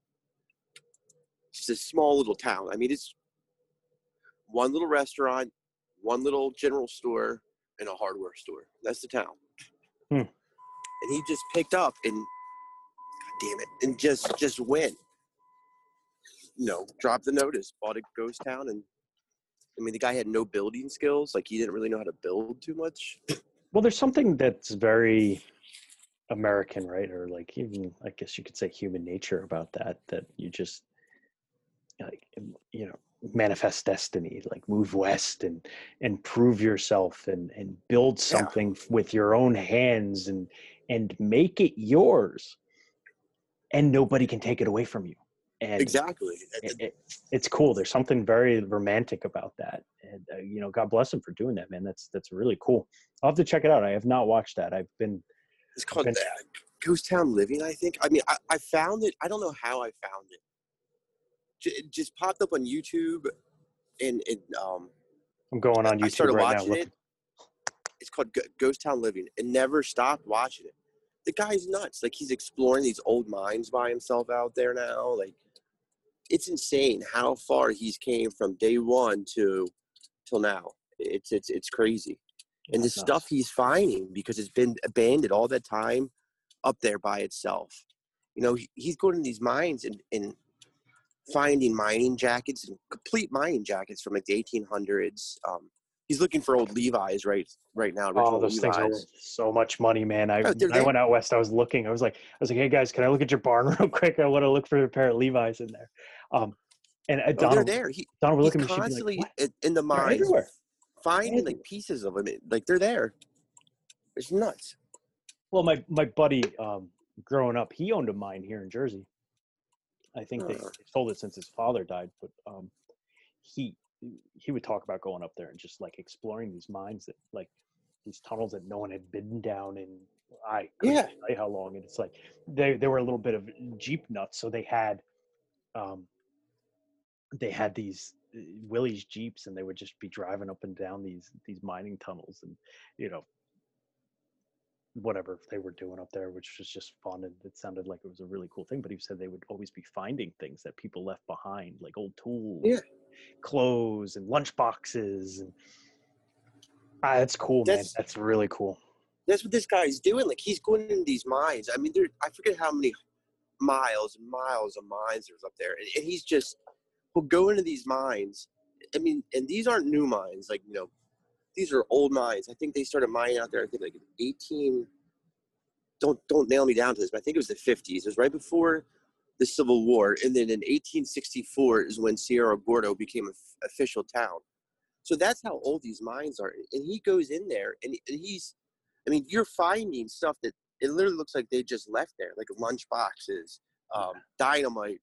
[SPEAKER 2] just a small little town. I mean, it's one little restaurant, one little general store, and a hardware store. That's the town. Hmm. And he just picked up and, God damn it, and just just went. You know, dropped the notice, bought a ghost town, and I mean, the guy had no building skills. Like he didn't really know how to build too much.
[SPEAKER 1] Well, there's something that's very American, right? Or like even I guess you could say human nature about that. That you just like you know manifest destiny, like move west and and prove yourself and and build something yeah. with your own hands and and make it yours, and nobody can take it away from you. And
[SPEAKER 2] exactly,
[SPEAKER 1] it, it, it's cool. There's something very romantic about that, and uh, you know, God bless him for doing that, man. That's that's really cool. I'll have to check it out. I have not watched that. I've been.
[SPEAKER 2] It's called been, uh, Ghost Town Living, I think. I mean, I, I found it. I don't know how I found it. It just popped up on YouTube, and it. Um,
[SPEAKER 1] I'm going on YouTube I started right watching now. It.
[SPEAKER 2] It's called Ghost Town Living, and never stopped watching it. The guy's nuts. Like he's exploring these old mines by himself out there now. Like it's insane how far he's came from day one to till now. It's it's it's crazy, and the stuff he's finding because it's been abandoned all that time up there by itself. You know, he, he's going to these mines and, and finding mining jackets and complete mining jackets from like the 1800s. Um, he's looking for old Levi's right right now.
[SPEAKER 1] Oh, those Levi's. things are so much money, man. I, oh, I went out west. I was looking. I was like, I was like, hey guys, can I look at your barn real quick? I want to look for a pair of Levi's in there. Um, and uh, oh,
[SPEAKER 2] Donald, they're there. He,
[SPEAKER 1] Donald
[SPEAKER 2] he's constantly like, in the mines, finding like pieces of them. Like they're there. It's nuts.
[SPEAKER 1] Well, my my buddy, um, growing up, he owned a mine here in Jersey. I think they, sold it since his father died, but um, he he would talk about going up there and just like exploring these mines that like these tunnels that no one had been down in I yeah. tell how long. And it's like they they were a little bit of Jeep nuts, so they had um they had these uh, Willys Jeeps and they would just be driving up and down these these mining tunnels and you know whatever they were doing up there, which was just fun and it sounded like it was a really cool thing. But he said they would always be finding things that people left behind, like old tools,
[SPEAKER 2] yeah.
[SPEAKER 1] Clothes, and lunch boxes. And ah, that's cool, that's, man. That's really cool.
[SPEAKER 2] That's what this guy's doing. Like he's going in these mines. I mean, there I forget how many miles and miles of mines there's up there, and, and he's just will go into these mines. I mean, and these aren't new mines. Like you know, these are old mines. I think they started mining out there. I think like 18. Don't don't nail me down to this, but I think it was the 50s. It was right before the Civil War, and then in 1864 is when Cerro Gordo became an official town. So that's how old these mines are. And he goes in there, and, and he's, I mean, you're finding stuff that it literally looks like they just left there, like lunch boxes, um, dynamite,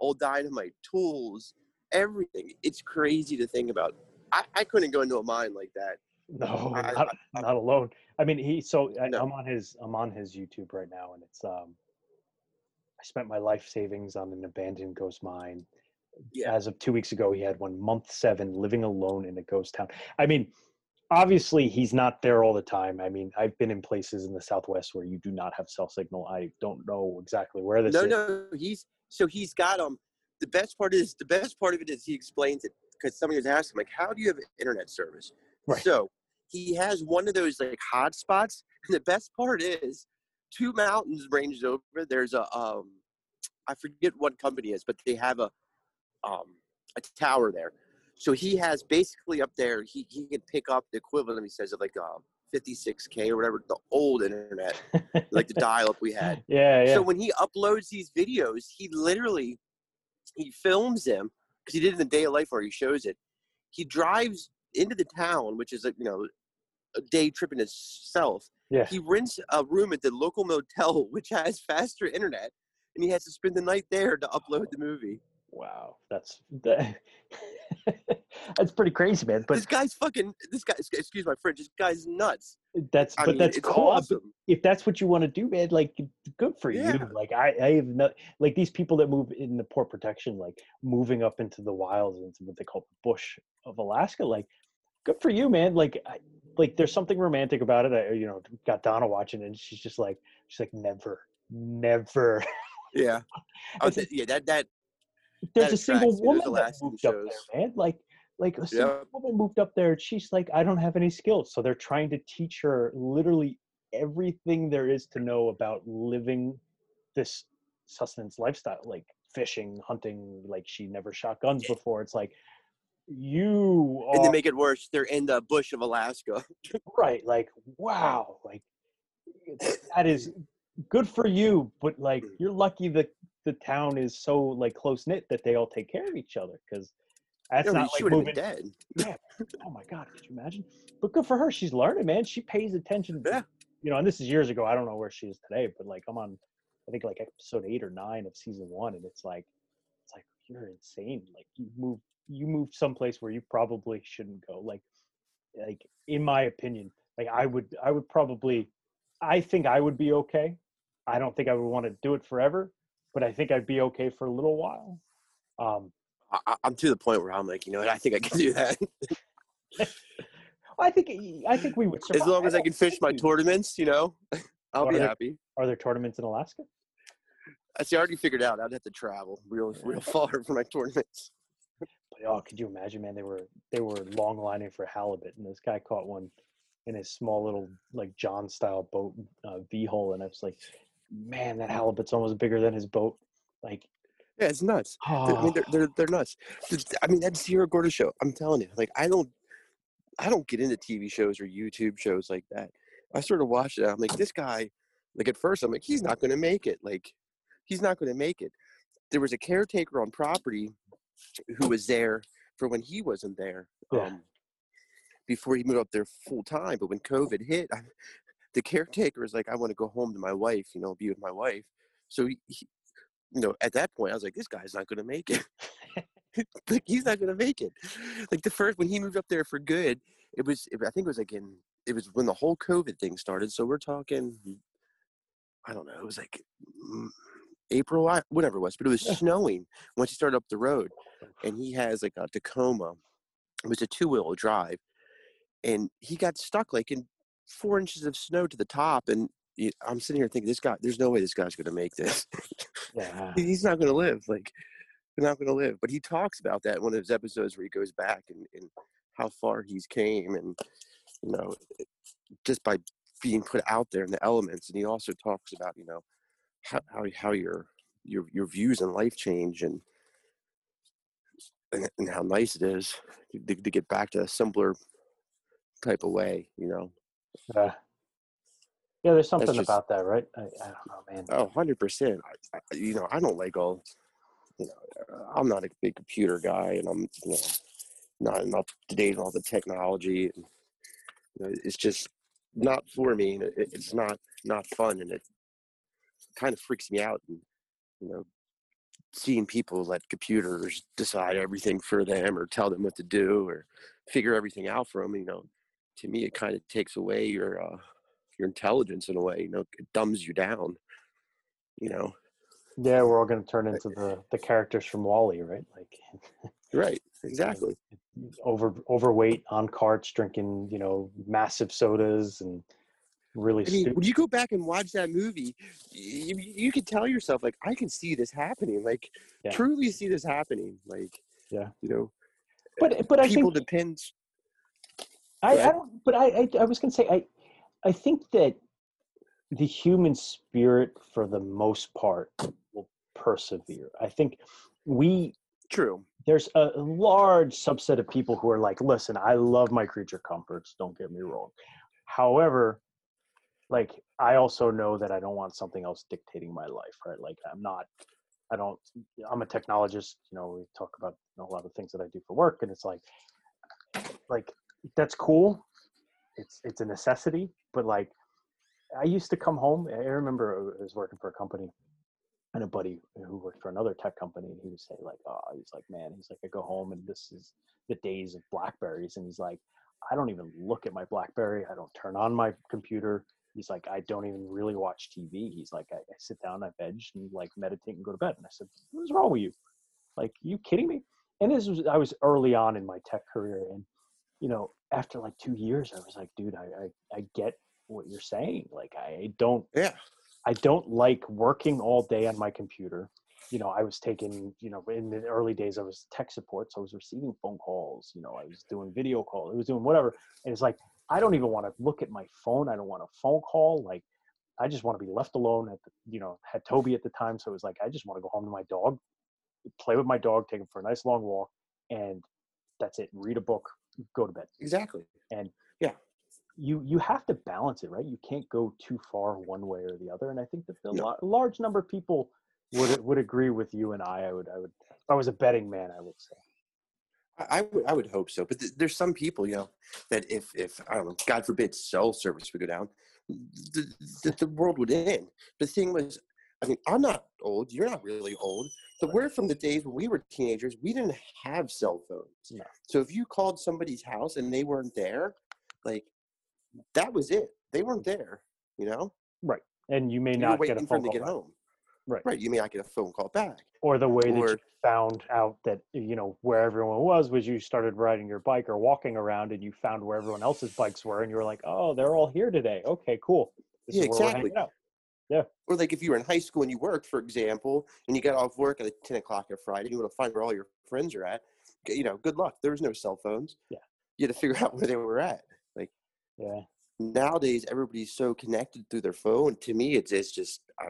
[SPEAKER 2] old dynamite, tools, everything. It's crazy to think about. I, I couldn't go into a mine like that.
[SPEAKER 1] No, I, not, I, not alone. I mean, he. So I, no. I'm on his. I'm on his YouTube right now, and it's. um I spent my life savings on an abandoned ghost mine. Yeah. As of two weeks ago, he had one month seven living alone in a ghost town. I mean, obviously he's not there all the time. I mean, I've been in places in the Southwest where you do not have cell signal. I don't know exactly where this
[SPEAKER 2] no,
[SPEAKER 1] is.
[SPEAKER 2] No, no, he's so he's got um. The best part is the best part of it is he explains it because somebody was asking like, "How do you have internet service?" Right. So he has one of those like hotspots, and the best part is two mountains ranges over. There's a um, I forget what company is, but they have a um a tower there so he has basically up there, he, he can pick up the equivalent, he says, of like um, 56K or whatever, the old internet, like the dial up we had.
[SPEAKER 1] Yeah, yeah.
[SPEAKER 2] So when he uploads these videos, he literally, he films them, because he did it in the day of life where he shows it. He drives into the town, which is, a, you know, a day trip in itself.
[SPEAKER 1] Yeah.
[SPEAKER 2] He rents a room at the local motel, which has faster internet, and he has to spend the night there to upload the movie.
[SPEAKER 1] Wow, that's that, that's pretty crazy, man. But
[SPEAKER 2] this guy's fucking. This guy, excuse my French. This guy's nuts.
[SPEAKER 1] That's I but mean, that's cool. Awesome. If that's what you want to do, man, like good for yeah. you. Like I, I have not like these people that move in the port protection, like moving up into the wilds into what they call the bush of Alaska. Like, good for you, man. Like, I, like there's something romantic about it. I, you know, got Donna watching, and she's just like, she's like, never, never.
[SPEAKER 2] Yeah. Oh, yeah. That that
[SPEAKER 1] there's a single woman that moved up there, man. Like, like a single yep. woman moved up there. And she's like, I don't have any skills, so they're trying to teach her literally everything there is to know about living this sustenance lifestyle, like fishing, hunting. Like she never shot guns before. It's like you.
[SPEAKER 2] Are, and to make it worse, they're in the bush of Alaska.
[SPEAKER 1] right. Like wow. Like that is good for you, but like mm. you're lucky that the town is so like close knit that they all take care of each other because that's no, not like moving.
[SPEAKER 2] Dead.
[SPEAKER 1] Yeah. Oh my god, could you imagine? But good for her. She's learning, man. She pays attention.
[SPEAKER 2] Yeah.
[SPEAKER 1] You know, and this is years ago. I don't know where she is today, but like I'm on, I think like episode eight or nine of season one, and it's like, it's like you're insane. Like you move, you move someplace where you probably shouldn't go. Like, like in my opinion, like I would, I would probably, I think I would be okay. I don't think I would want to do it forever, but I think I'd be okay for a little while. Um,
[SPEAKER 2] I, am to the point where I'm like, you know what, I think I can do that.
[SPEAKER 1] I think I think we would
[SPEAKER 2] survive. as long as I can fish my tournaments. You know, I'll
[SPEAKER 1] are
[SPEAKER 2] be
[SPEAKER 1] there,
[SPEAKER 2] happy.
[SPEAKER 1] Are there tournaments in Alaska?
[SPEAKER 2] I see. I already figured out. I'd have to travel real, real far for my tournaments.
[SPEAKER 1] Oh, could you imagine, man? They were they were long lining for halibut, and this guy caught one in his small little like jon style boat uh, V-hull, and I was like, man, that halibut's almost bigger than his boat. Like,
[SPEAKER 2] yeah, it's nuts. Oh. I mean, they're, they're, they're nuts. I mean, that Cerro Gordo show. I'm telling you, like, I don't, I don't get into TV shows or YouTube shows like that. I sort of watched it. I'm like, this guy. Like at first, I'm like, he's not going to make it. Like, he's not going to make it. There was a caretaker on property who was there for when he wasn't there. Yeah. Um, before he moved up there full time. But when COVID hit, I, the caretaker was like, I want to go home to my wife, you know, be with my wife. So he, he you know, at that point, I was like, this guy's not going to make it. like he's not going to make it. Like the first when he moved up there for good, it was. I think it was like in. It was when the whole COVID thing started. So we're talking I don't know, it was like April, whatever it was, but it was snowing once he started up the road. And he has like a Tacoma. It was a two wheel drive. And he got stuck like in four inches of snow to the top. And I'm sitting here thinking, this guy, there's no way this guy's going to make this.
[SPEAKER 1] Yeah.
[SPEAKER 2] He's not going to live. Like, he's not going to live. But he talks about that in one of his episodes where he goes back and, and how far he's came. And, you know, just by being put out there in the elements. And he also talks about, you know, how, how, how your, your, your views in life change and, and, and how nice it is to, to get back to a simpler type of way, you know?
[SPEAKER 1] Yeah. Yeah, there's something
[SPEAKER 2] just-
[SPEAKER 1] about that, right? I, I don't know, man.
[SPEAKER 2] Oh, 100%. I, I, you know, I don't like all, you know, uh, I'm not a big computer guy and I'm, you know, not enough to date on all the technology. And, you know, it's just not for me and it, it's not, not fun. And it kind of freaks me out. And, you know, seeing people let computers decide everything for them or tell them what to do or figure everything out for them, you know, to me, it kind of takes away your, uh, your intelligence in a way, you know, it dumbs you down, you know?
[SPEAKER 1] Yeah, we're all going to turn into the the characters from WALL-E, right? Like
[SPEAKER 2] Right. Exactly.
[SPEAKER 1] over overweight on carts, drinking you know massive sodas and really
[SPEAKER 2] I mean,
[SPEAKER 1] stupid.
[SPEAKER 2] when you go back and watch that movie, you, you could tell yourself, like, I can see this happening. Like,
[SPEAKER 1] Yeah.
[SPEAKER 2] truly see this happening. Like,
[SPEAKER 1] Yeah.
[SPEAKER 2] you know, uh,
[SPEAKER 1] But but I
[SPEAKER 2] people
[SPEAKER 1] think
[SPEAKER 2] depends.
[SPEAKER 1] I, I don't. But I, I I was going to say I I think that the human spirit, for the most part, will persevere. I think we
[SPEAKER 2] True.
[SPEAKER 1] there's a large subset of people who are like, listen, I love my creature comforts. Don't get me wrong. However, like I also know that I don't want something else dictating my life, right? Like I'm not, I don't, I'm a technologist. You know, we talk about you know, a lot of things that I do for work, and it's like, like that's cool. It's it's a necessity, but like I used to come home. I remember uh, I was working for a company, and a buddy who worked for another tech company, and he would say like, "Oh, he's like, man, he's like, I go home and this is the days of Blackberries," and he's like, I don't even look at my BlackBerry. I don't turn on my computer. He's like, I don't even really watch TV. He's like, I, I sit down, I veg, and like meditate and go to bed. And I said, What's wrong with you? Like, you kidding me? And this was I was early on in my tech career, and you know, after like two years, I was like, dude, I I, I get what you're saying. Like, I don't
[SPEAKER 2] Yeah.
[SPEAKER 1] I don't like working all day on my computer. You know, I was taking, you know, in the early days, I was tech support. So I was receiving phone calls, you know, I was doing video calls, I was doing whatever. And it's like, I don't even want to look at my phone. I don't want a phone call. Like, I just want to be left alone at the, you know, had Toby at the time. So it was like, I just want to go home to my dog, play with my dog, take him for a nice long walk. And that's it. Read a book, go to bed
[SPEAKER 2] Exactly.
[SPEAKER 1] And yeah, you you have to balance it right you can't go too far one way or the other and i think that the
[SPEAKER 2] No.
[SPEAKER 1] lar- large number of people would would agree with you and i i would i would if i was a betting man i would say
[SPEAKER 2] I, would I would hope so, but th- there's some people, you know, that if if I don't know, God forbid, cell service would go down, the, the, the world would end. The thing was, I mean, I'm not old. You're not really old, but we're from the days when we were teenagers. We didn't have cell phones.
[SPEAKER 1] No.
[SPEAKER 2] So if you called somebody's house and they weren't there, like that was it. They weren't there. You know, Right.
[SPEAKER 1] and you may
[SPEAKER 2] you
[SPEAKER 1] not get a phone
[SPEAKER 2] to
[SPEAKER 1] call
[SPEAKER 2] get home.
[SPEAKER 1] Right.
[SPEAKER 2] Right. You may not get a phone call back.
[SPEAKER 1] or the way that you found out that you know where everyone was was you started riding your bike or walking around and you found where everyone else's bikes were and you were like oh they're all here today okay cool this
[SPEAKER 2] Yeah,
[SPEAKER 1] is where we're
[SPEAKER 2] exactly.
[SPEAKER 1] out
[SPEAKER 2] or like if you were in high school and you worked, for example, and you got off work at like, 10 o'clock on Friday, you want to find where all your friends are at, you know, good luck. There was no cell phones.
[SPEAKER 1] Yeah.
[SPEAKER 2] You had to figure out where they were at. Like
[SPEAKER 1] yeah
[SPEAKER 2] nowadays, everybody's so connected through their phone. To me, it's, it's just, I-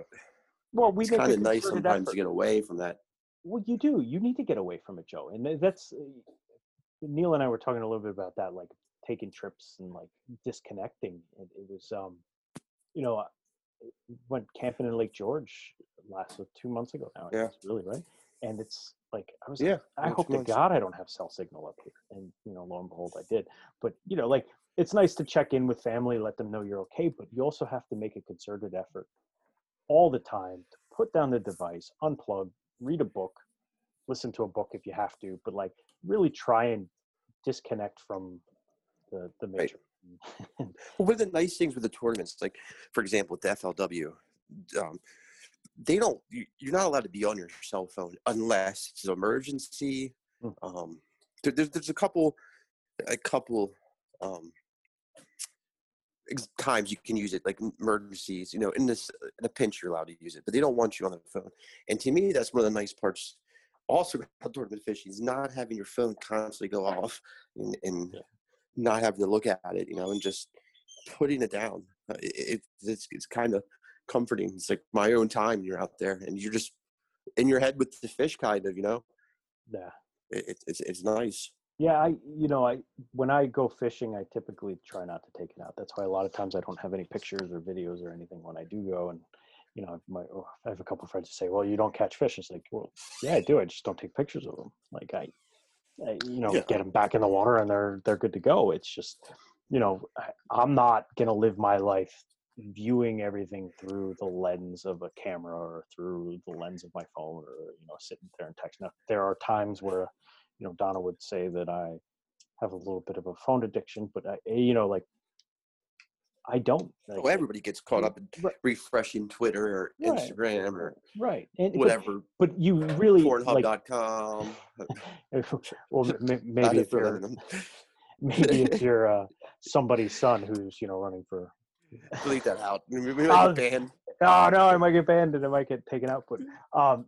[SPEAKER 1] well we
[SPEAKER 2] it's kind of nice sometimes
[SPEAKER 1] effort.
[SPEAKER 2] to get away from that.
[SPEAKER 1] Well, you do. You need to get away from it, Joe. And that's uh, Neil and I were talking a little bit about that, like taking trips and like disconnecting. It, it was, um, you know, I went camping in Lake George last uh, two months ago now.
[SPEAKER 2] Yeah.
[SPEAKER 1] really, right? And it's like I was.
[SPEAKER 2] Yeah.
[SPEAKER 1] I hope to. God I don't have cell signal up here. And you know, lo and behold, I did. But you know, like it's nice to check in with family, let them know you're okay. But you also have to make a concerted effort all the time to put down the device, unplug, read a book, listen to a book if you have to, but like really try and disconnect from the the
[SPEAKER 2] Right.
[SPEAKER 1] major.
[SPEAKER 2] Well, one of the nice things with the tournaments, like for example, with the FLW, um, they don't. you- You're not allowed to be on your cell phone unless it's an emergency.
[SPEAKER 1] Hmm.
[SPEAKER 2] Um, there- there's there's a couple, a couple. Um, times you can use it like emergencies you know in this in a pinch you're allowed to use it but they don't want you on the phone and to me that's one of the nice parts also about tournament fishing is not having your phone constantly go off and, and
[SPEAKER 1] Yeah.
[SPEAKER 2] not having to look at it you know and just putting it down Uh, it, it, it's, it's kind of comforting it's like my own time you're out there and you're just in your head with the fish kind of you know
[SPEAKER 1] Yeah.
[SPEAKER 2] it, it, it's, it's nice
[SPEAKER 1] Yeah, I you know I when I go fishing, I typically try not to take it out. That's why a lot of times I don't have any pictures or videos or anything when I do go. And you know, my oh, I have a couple of friends who say, "Well, you don't catch fish." It's like, well, yeah, I do. I just don't take pictures of them. Like I, I you know,
[SPEAKER 2] Yeah.
[SPEAKER 1] get them back in the water and they're they're good to go. It's just, you know, I, I'm not gonna live my life viewing everything through the lens of a camera or through the lens of my phone or you know sitting there and texting. Now, there are times where you know Donna would say that I have a little bit of a phone addiction, but I, eh, you know, like I don't. Like,
[SPEAKER 2] well everybody gets caught up in
[SPEAKER 1] Right.
[SPEAKER 2] refreshing twitter or
[SPEAKER 1] Right.
[SPEAKER 2] instagram or
[SPEAKER 1] right, and,
[SPEAKER 2] whatever
[SPEAKER 1] But, you really like,
[SPEAKER 2] Pornhub.com.
[SPEAKER 1] well, maybe if you're maybe if you're uh, somebody's son who's you know running for.
[SPEAKER 2] Delete that out. We might
[SPEAKER 1] I'll-
[SPEAKER 2] get banned.
[SPEAKER 1] Oh no, I might get banned and I might get taken out. But um,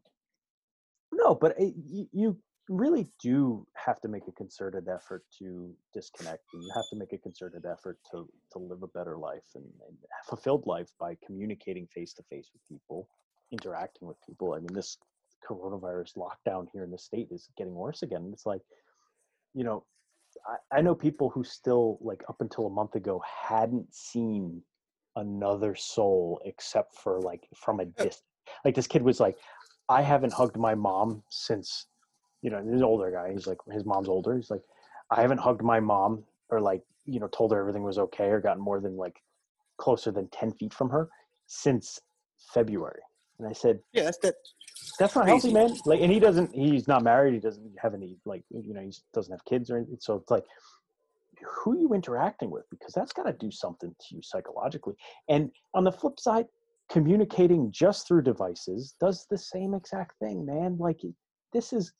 [SPEAKER 1] no, but it, you, you really do have to make a concerted effort to disconnect, and you have to make a concerted effort to to live a better life and, and a fulfilled life by communicating face to face with people, interacting with people. I mean, this coronavirus lockdown here in the state is getting worse again. It's like, you know, I, I know people who still like up until a month ago hadn't seen another soul except for like from a distance. Like this kid was like, I haven't hugged my mom since, you know, this older guy. He's like, his mom's older. He's like, I haven't hugged my mom or like, you know, told her everything was okay or gotten more than like closer than 10 feet from her since February. And I said,
[SPEAKER 2] Yeah, that's that.
[SPEAKER 1] that's not
[SPEAKER 2] Crazy.
[SPEAKER 1] healthy, man. Like, and he doesn't. He's not married. He doesn't have any like you know. He doesn't have kids or anything. So it's like, who are you interacting with? Because that's got to do something to you psychologically. And on the flip side, communicating just through devices does the same exact thing, man. Like, this is.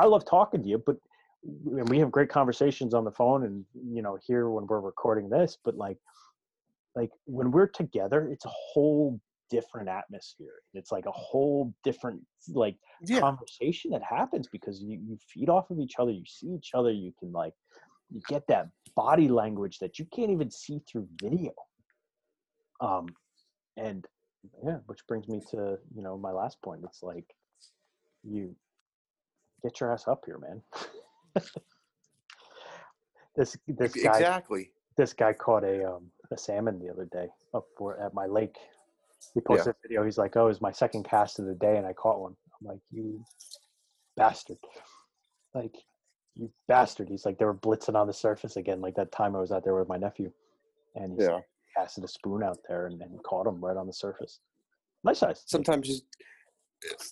[SPEAKER 1] I love talking to you, but and we have great conversations on the phone and you know here when we're recording this. But like, like when we're together, it's a whole different atmosphere. It's like a whole different like
[SPEAKER 2] Yeah.
[SPEAKER 1] conversation that happens because you, you feed off of each other, you see each other, you can like you get that body language that you can't even see through video. Um and yeah, which brings me to, you know, my last point. It's like you get your ass up here, man. this this guy
[SPEAKER 2] Exactly.
[SPEAKER 1] this guy caught a um, a salmon the other day up for, at my lake. He posted a video. He's like, "Oh, it was my second cast of the day, and I caught one." I'm like, "You bastard!" Like, you bastard. He's like, they were blitzing on the surface again, like that time I was out there with my nephew, and he
[SPEAKER 2] Yeah.
[SPEAKER 1] casted a spoon out there and, and caught him right on the surface. Nice size.
[SPEAKER 2] Sometimes just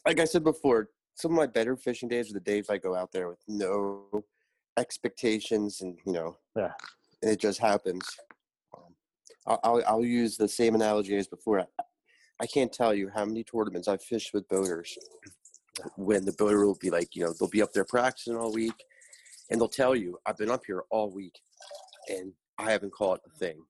[SPEAKER 2] like I said before, some of my better fishing days are the days I go out there with no expectations and you know
[SPEAKER 1] Yeah.
[SPEAKER 2] and it just happens. Um, I'll, I'll I'll use the same analogy as before. I, I can't tell you how many tournaments I've fished with boaters when the boater will be like, you know, they'll be up there practicing all week and they'll tell you, I've been up here all week and I haven't caught a thing.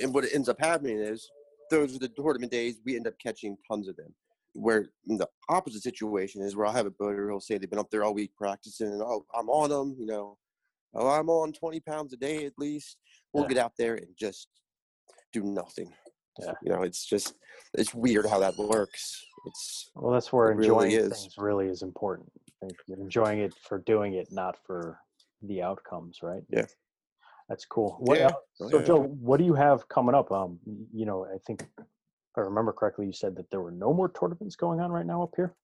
[SPEAKER 2] And what ends up happening is those are the tournament days we end up catching tons of them. Where in the opposite situation is where I'll have a boater who'll say they've been up there all week practicing and oh I'm on them, you know, oh I'm on 20 pounds a day at least. We'll
[SPEAKER 1] Yeah.
[SPEAKER 2] get out there and just do nothing.
[SPEAKER 1] Yeah.
[SPEAKER 2] You know, it's just it's weird how that works. It's
[SPEAKER 1] Well, that's where
[SPEAKER 2] really
[SPEAKER 1] enjoying
[SPEAKER 2] is.
[SPEAKER 1] things really is important. Enjoying it for doing it, not for the outcomes, right?
[SPEAKER 2] Yeah.
[SPEAKER 1] That's cool. What
[SPEAKER 2] Yeah. Oh,
[SPEAKER 1] So. Joe, what do you have coming up? Um, you know, I think I remember correctly, you said that there were no more tournaments going on right now up here.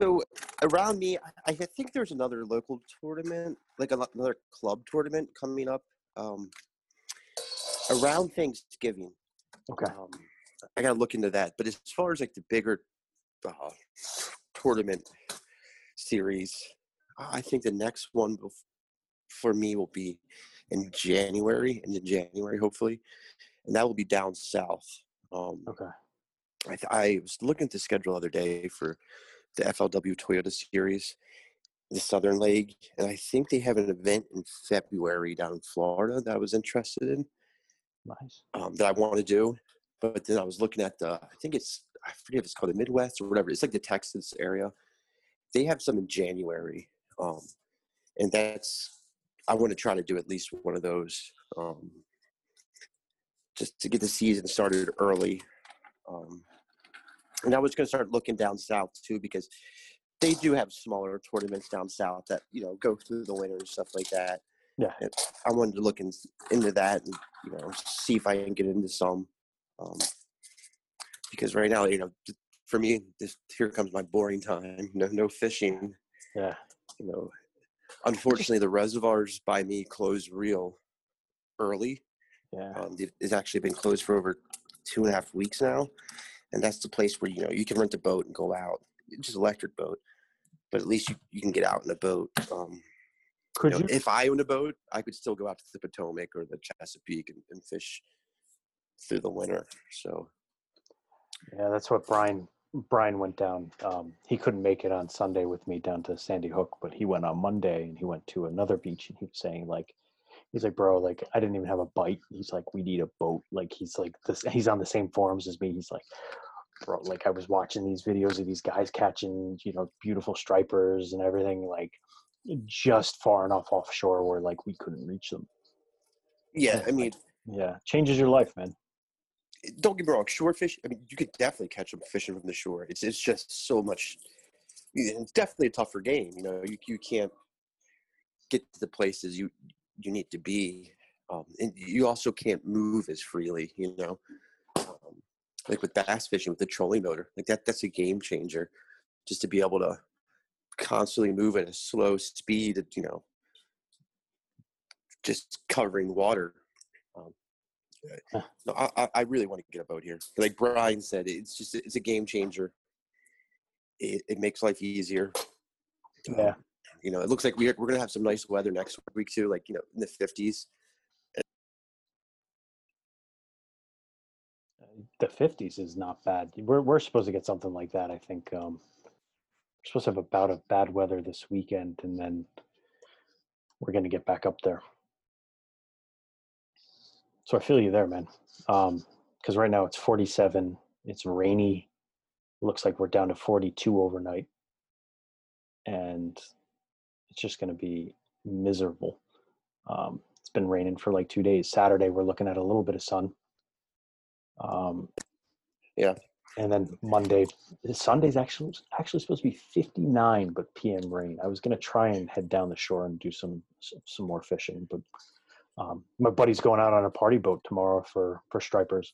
[SPEAKER 2] So around me, I- I think there's another local tournament, like another club tournament coming up um, around Thanksgiving.
[SPEAKER 1] Okay.
[SPEAKER 2] Um, I gotta look into that. But as far as like the bigger uh, tournament series, I think the next one bef- for me will be in January, in January hopefully, and that will be down south. Um,
[SPEAKER 1] Okay.
[SPEAKER 2] I, th- I was looking at the schedule the other day for the FLW Toyota Series, the Southern League, and I think they have an event in February down in Florida that I was interested in,
[SPEAKER 1] Nice.
[SPEAKER 2] um, that I want to do. But then I was looking at the, I think it's, I forget if it's called the Midwest or whatever. It's like the Texas area. They have some in January, um, and that's I want to try to do at least one of those, um, just to get the season started early. Um, and I was going to start looking down south too because they do have smaller tournaments down south that you know go through the winter and stuff like that.
[SPEAKER 1] Yeah.
[SPEAKER 2] And I wanted to look in, into that and you know see if I can get into some. Um, because right now, you know, for me, this here comes my boring time. No, no fishing.
[SPEAKER 1] Yeah.
[SPEAKER 2] You know, unfortunately, the reservoirs by me close real early.
[SPEAKER 1] Yeah.
[SPEAKER 2] Um, it's actually been closed for over two and a half weeks now, and that's the place where you know you can rent a boat and go out, It's just electric boat, but at least you, you can get out in a boat. Um,
[SPEAKER 1] Could
[SPEAKER 2] you
[SPEAKER 1] you?
[SPEAKER 2] if I owned a boat, I could still go out to the Potomac or the Chesapeake and, and fish through the winter. So
[SPEAKER 1] Yeah, that's what Brian Brian went down. Um, he couldn't make it on Sunday with me down to Sandy Hook, but he went on Monday and he went to another beach and he was saying like he's like, bro, like I didn't even have a bite. He's like, we need a boat. Like he's like this he's on the same forums as me. He's like, bro, like I was watching these videos of these guys catching, you know, beautiful stripers and everything, like just far enough offshore where like we couldn't reach them.
[SPEAKER 2] yeah, I mean,
[SPEAKER 1] Yeah. Changes your life, man.
[SPEAKER 2] don't get me wrong, shore fish. I mean, you could definitely catch them fishing from the shore. It's it's just so much. It's definitely a tougher game. You know, you you can't get to the places you you need to be, um, and you also can't move as freely. You know, um, like with bass fishing with the trolling motor, like that that's a game changer. Just to be able to constantly move at a slow speed, you know, just covering water. Um, no, I, I- I really want to get a boat here. Like Brian said, it's just it's a game changer. It, it makes life easier.
[SPEAKER 1] Yeah.
[SPEAKER 2] You know, it looks like we're we're gonna have some nice weather next week too, like you know, in the fifties.
[SPEAKER 1] the 50s is not bad. We're we're supposed to get something like that. I think um, we're supposed to have a bout of bad weather this weekend, and then we're going to get back up there. So I feel you there, man. Because right now it's 47. It's rainy. Looks like we're down to 42 overnight, and it's just going to be miserable. Um, it's been raining for like two days. Saturday we're looking at a little bit of sun. Um,
[SPEAKER 2] Yeah.
[SPEAKER 1] And then Monday, Sunday's actually actually supposed to be 59, but PM rain. I was gonna try and head down the shore and do some some, more fishing, but um, my buddy's going out on a party boat tomorrow for for stripers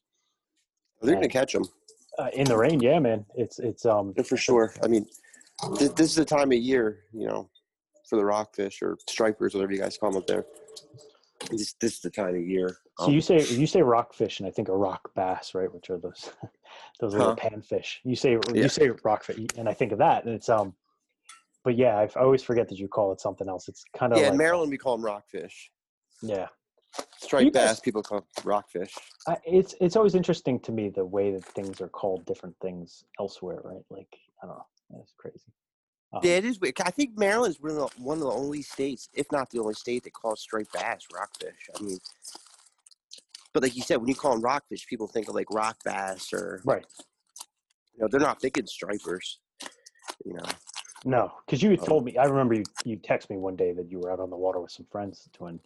[SPEAKER 2] They're gonna catch them
[SPEAKER 1] uh, in the rain. Yeah, man, it's it's um
[SPEAKER 2] for sure. I mean, th- this is the time of year, you know, for the rockfish or stripers, whatever you guys call them up there. This, this is the time of year.
[SPEAKER 1] So
[SPEAKER 2] Um,
[SPEAKER 1] you say you say rockfish, and I think a rock bass, right? Which are those those little
[SPEAKER 2] Huh?
[SPEAKER 1] panfish. You say
[SPEAKER 2] Yeah.
[SPEAKER 1] you say rockfish, and I think of that, and it's um. But yeah, I, I always forget that you call it something else. It's kind of
[SPEAKER 2] yeah,
[SPEAKER 1] like,
[SPEAKER 2] in Maryland we call them rockfish.
[SPEAKER 1] Yeah,
[SPEAKER 2] Striped bass, people call rockfish.
[SPEAKER 1] I, it's it's always interesting to me the way that things are called different things elsewhere, right? Like I don't know, that's crazy. Um,
[SPEAKER 2] Yeah, it is weird. I think Maryland's one of the, one of the only states, if not the only state, that calls striped bass rockfish. I mean, but like you said, when you call them rockfish, people think of like rock bass or
[SPEAKER 1] right.
[SPEAKER 2] you know they're not thinking stripers. You know,
[SPEAKER 1] No, because you
[SPEAKER 2] Oh.
[SPEAKER 1] told me. I remember you you text me one day that you were out on the water with some friends doing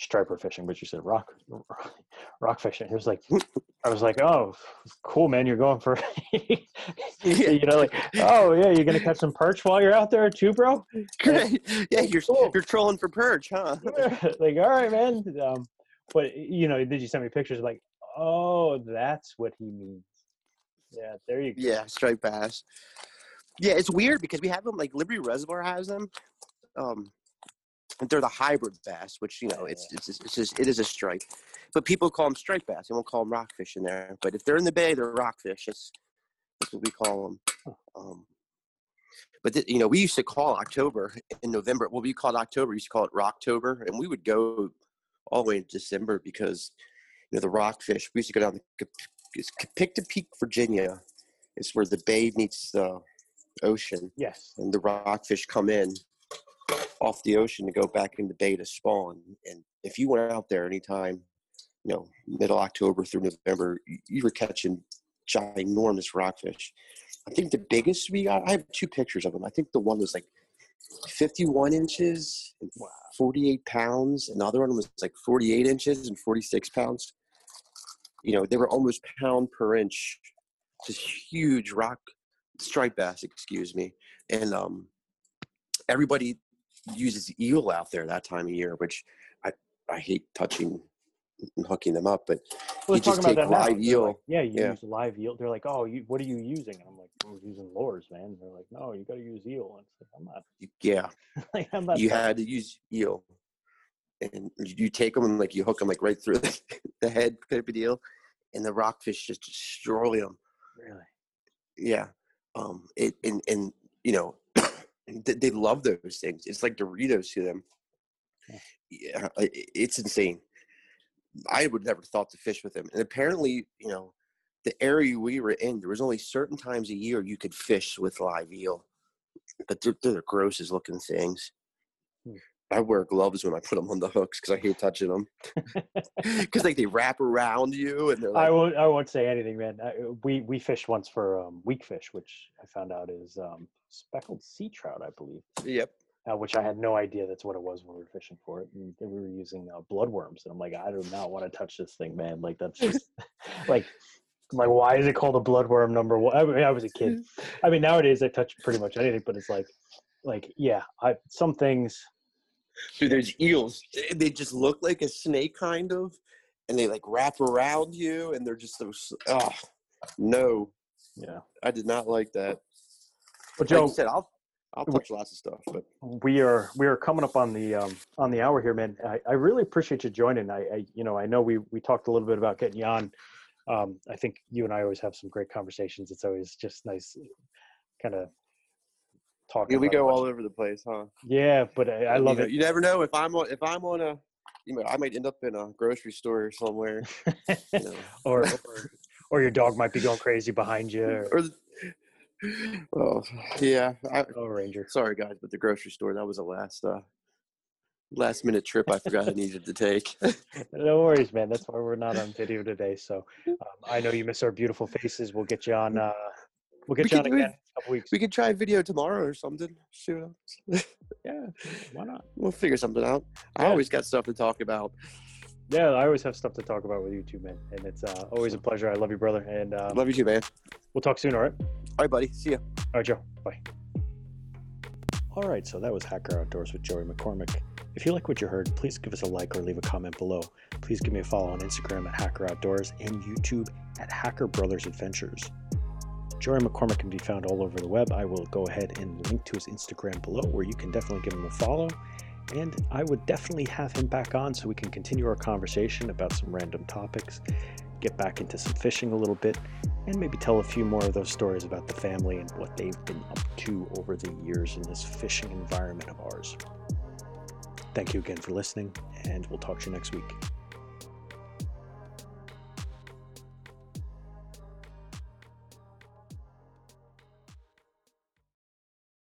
[SPEAKER 1] striper fishing, but you said rock rock fishing. It was like I was like, oh, cool, man. You're going for you know, like oh yeah, you're gonna catch some perch while you're out there too, bro.
[SPEAKER 2] great. Yeah, you're
[SPEAKER 1] Cool.
[SPEAKER 2] you're trolling for perch, huh?
[SPEAKER 1] like all right, man. Um, but you know, did you send me pictures like, oh, that's what he means. Yeah, there you go.
[SPEAKER 2] Yeah, striped bass. Yeah, it's weird because we have them like Liberty Reservoir has them. Um, they're the hybrid bass, which you know it's it's it's just it is a strike, but people call them striped bass. They won't call them rockfish in there. But if they're in the bay, they're rockfish. That's, that's what we call them. Um, but th- you know, we used to call October in November. What we called October, we used to call it Rocktober, and we would go all the way to December because you know the rockfish. We used to go down the it's Kiptopeke, Virginia. It's where the bay meets the ocean,
[SPEAKER 1] Yes.
[SPEAKER 2] and the rockfish come in off the ocean to go back in the bay to spawn. And if you went out there anytime, you know, middle October through November, you were catching ginormous rockfish. I think the biggest we got, I have two pictures of them. I think the one was like 51 inches and 48 pounds. and the other one was like 48 inches and 46 pounds. You know, they were almost pound per inch, just huge rock striped bass, excuse me. And um, everybody uses eel out there that time of year, which I, I hate touching and hooking them up, but
[SPEAKER 1] Well,
[SPEAKER 2] You just take
[SPEAKER 1] that now.
[SPEAKER 2] live eel.
[SPEAKER 1] like, yeah, you
[SPEAKER 2] Yeah.
[SPEAKER 1] use live eel. They're like, oh, you, what are you using? And I'm like, we're using lures, man. And they're like, no, you got to use eel. And it's like, I'm not.
[SPEAKER 2] yeah,
[SPEAKER 1] like, I'm not.
[SPEAKER 2] you had to use eel. And you you take them and like you hook them like right through the, the head type of deal, and the rockfish just destroy them.
[SPEAKER 1] really.
[SPEAKER 2] Yeah. Um. It and and you know, they, they love those things. It's like Doritos to them. Yeah, it's insane. I would never thought to fish with them, and apparently, you know, the area we were in, there was only certain times a year you could fish with live eel, but they're, they're the grossest looking things.
[SPEAKER 1] Hmm.
[SPEAKER 2] I wear gloves when I put them on the hooks because I hate touching them. Because like they wrap around you and they're
[SPEAKER 1] I won't. I won't say anything, man. I, we we fished once for um, weak fish, which I found out is um, speckled sea trout, I believe.
[SPEAKER 2] yep.
[SPEAKER 1] uh, which I had no idea that's what it was when we were fishing for it. And we were using uh, bloodworms, and I'm like, I do not want to touch this thing, man. Like that's just like, I'm like, why is it called a bloodworm number one? I, mean, I was a kid. I mean, nowadays I touch pretty much anything, but it's like, like, yeah, I some things.
[SPEAKER 2] Dude, there's eels. They- They just look like a snake, kind of, and they like wrap around you, and they're just those. Oh, no,
[SPEAKER 1] Yeah,
[SPEAKER 2] I did not like that.
[SPEAKER 1] But
[SPEAKER 2] Like
[SPEAKER 1] Joe,
[SPEAKER 2] you said, I'll I'll touch lots of stuff, but
[SPEAKER 1] we are we are coming up on the um on the hour here man i, I really appreciate you joining I, I you know i know we we talked a little bit about getting you on um i think you and i always have some great conversations it's always just nice kind of talking
[SPEAKER 2] yeah, we go all over the place, huh?
[SPEAKER 1] yeah but i, I
[SPEAKER 2] You
[SPEAKER 1] love
[SPEAKER 2] know,
[SPEAKER 1] it
[SPEAKER 2] You never know if I'm on if I'm on a. You know, I might end up in a grocery store somewhere. You know.
[SPEAKER 1] or, or or your dog might be going crazy behind you or,
[SPEAKER 2] or well, yeah. I,
[SPEAKER 1] oh ranger
[SPEAKER 2] sorry guys, but the grocery store that was the last uh last minute trip I forgot I needed to take.
[SPEAKER 1] no worries man that's why we're not on video today so um, i know you miss our beautiful faces we'll get you on uh we'll get
[SPEAKER 2] We
[SPEAKER 1] you on
[SPEAKER 2] could do it-
[SPEAKER 1] again in a couple weeks
[SPEAKER 2] we could try video tomorrow or something. Shoot,
[SPEAKER 1] yeah why not
[SPEAKER 2] we'll figure something out. I always got stuff to talk about.
[SPEAKER 1] Yeah, I always have stuff to talk about with you too, man. And it's uh, always a pleasure. I love you, brother. And um,
[SPEAKER 2] Love you too, man.
[SPEAKER 1] We'll talk soon, all right?
[SPEAKER 2] All right, buddy. See ya.
[SPEAKER 1] All right, Joe. Bye. All right, so that was Hacker Outdoors with Joey McCormick. If you like what you heard, please give us a like or leave a comment below. Please give me a follow on Instagram at Hacker Outdoors and YouTube at Hacker Brothers Adventures. Joey McCormick can be found all over the web. I will go ahead and link to his Instagram below where you can definitely give him a follow. And I would definitely have him back on so we can continue our conversation about some random topics, get back into some fishing a little bit, and maybe tell a few more of those stories about the family and what they've been up to over the years in this fishing environment of ours. Thank you again for listening, and we'll talk to you next week.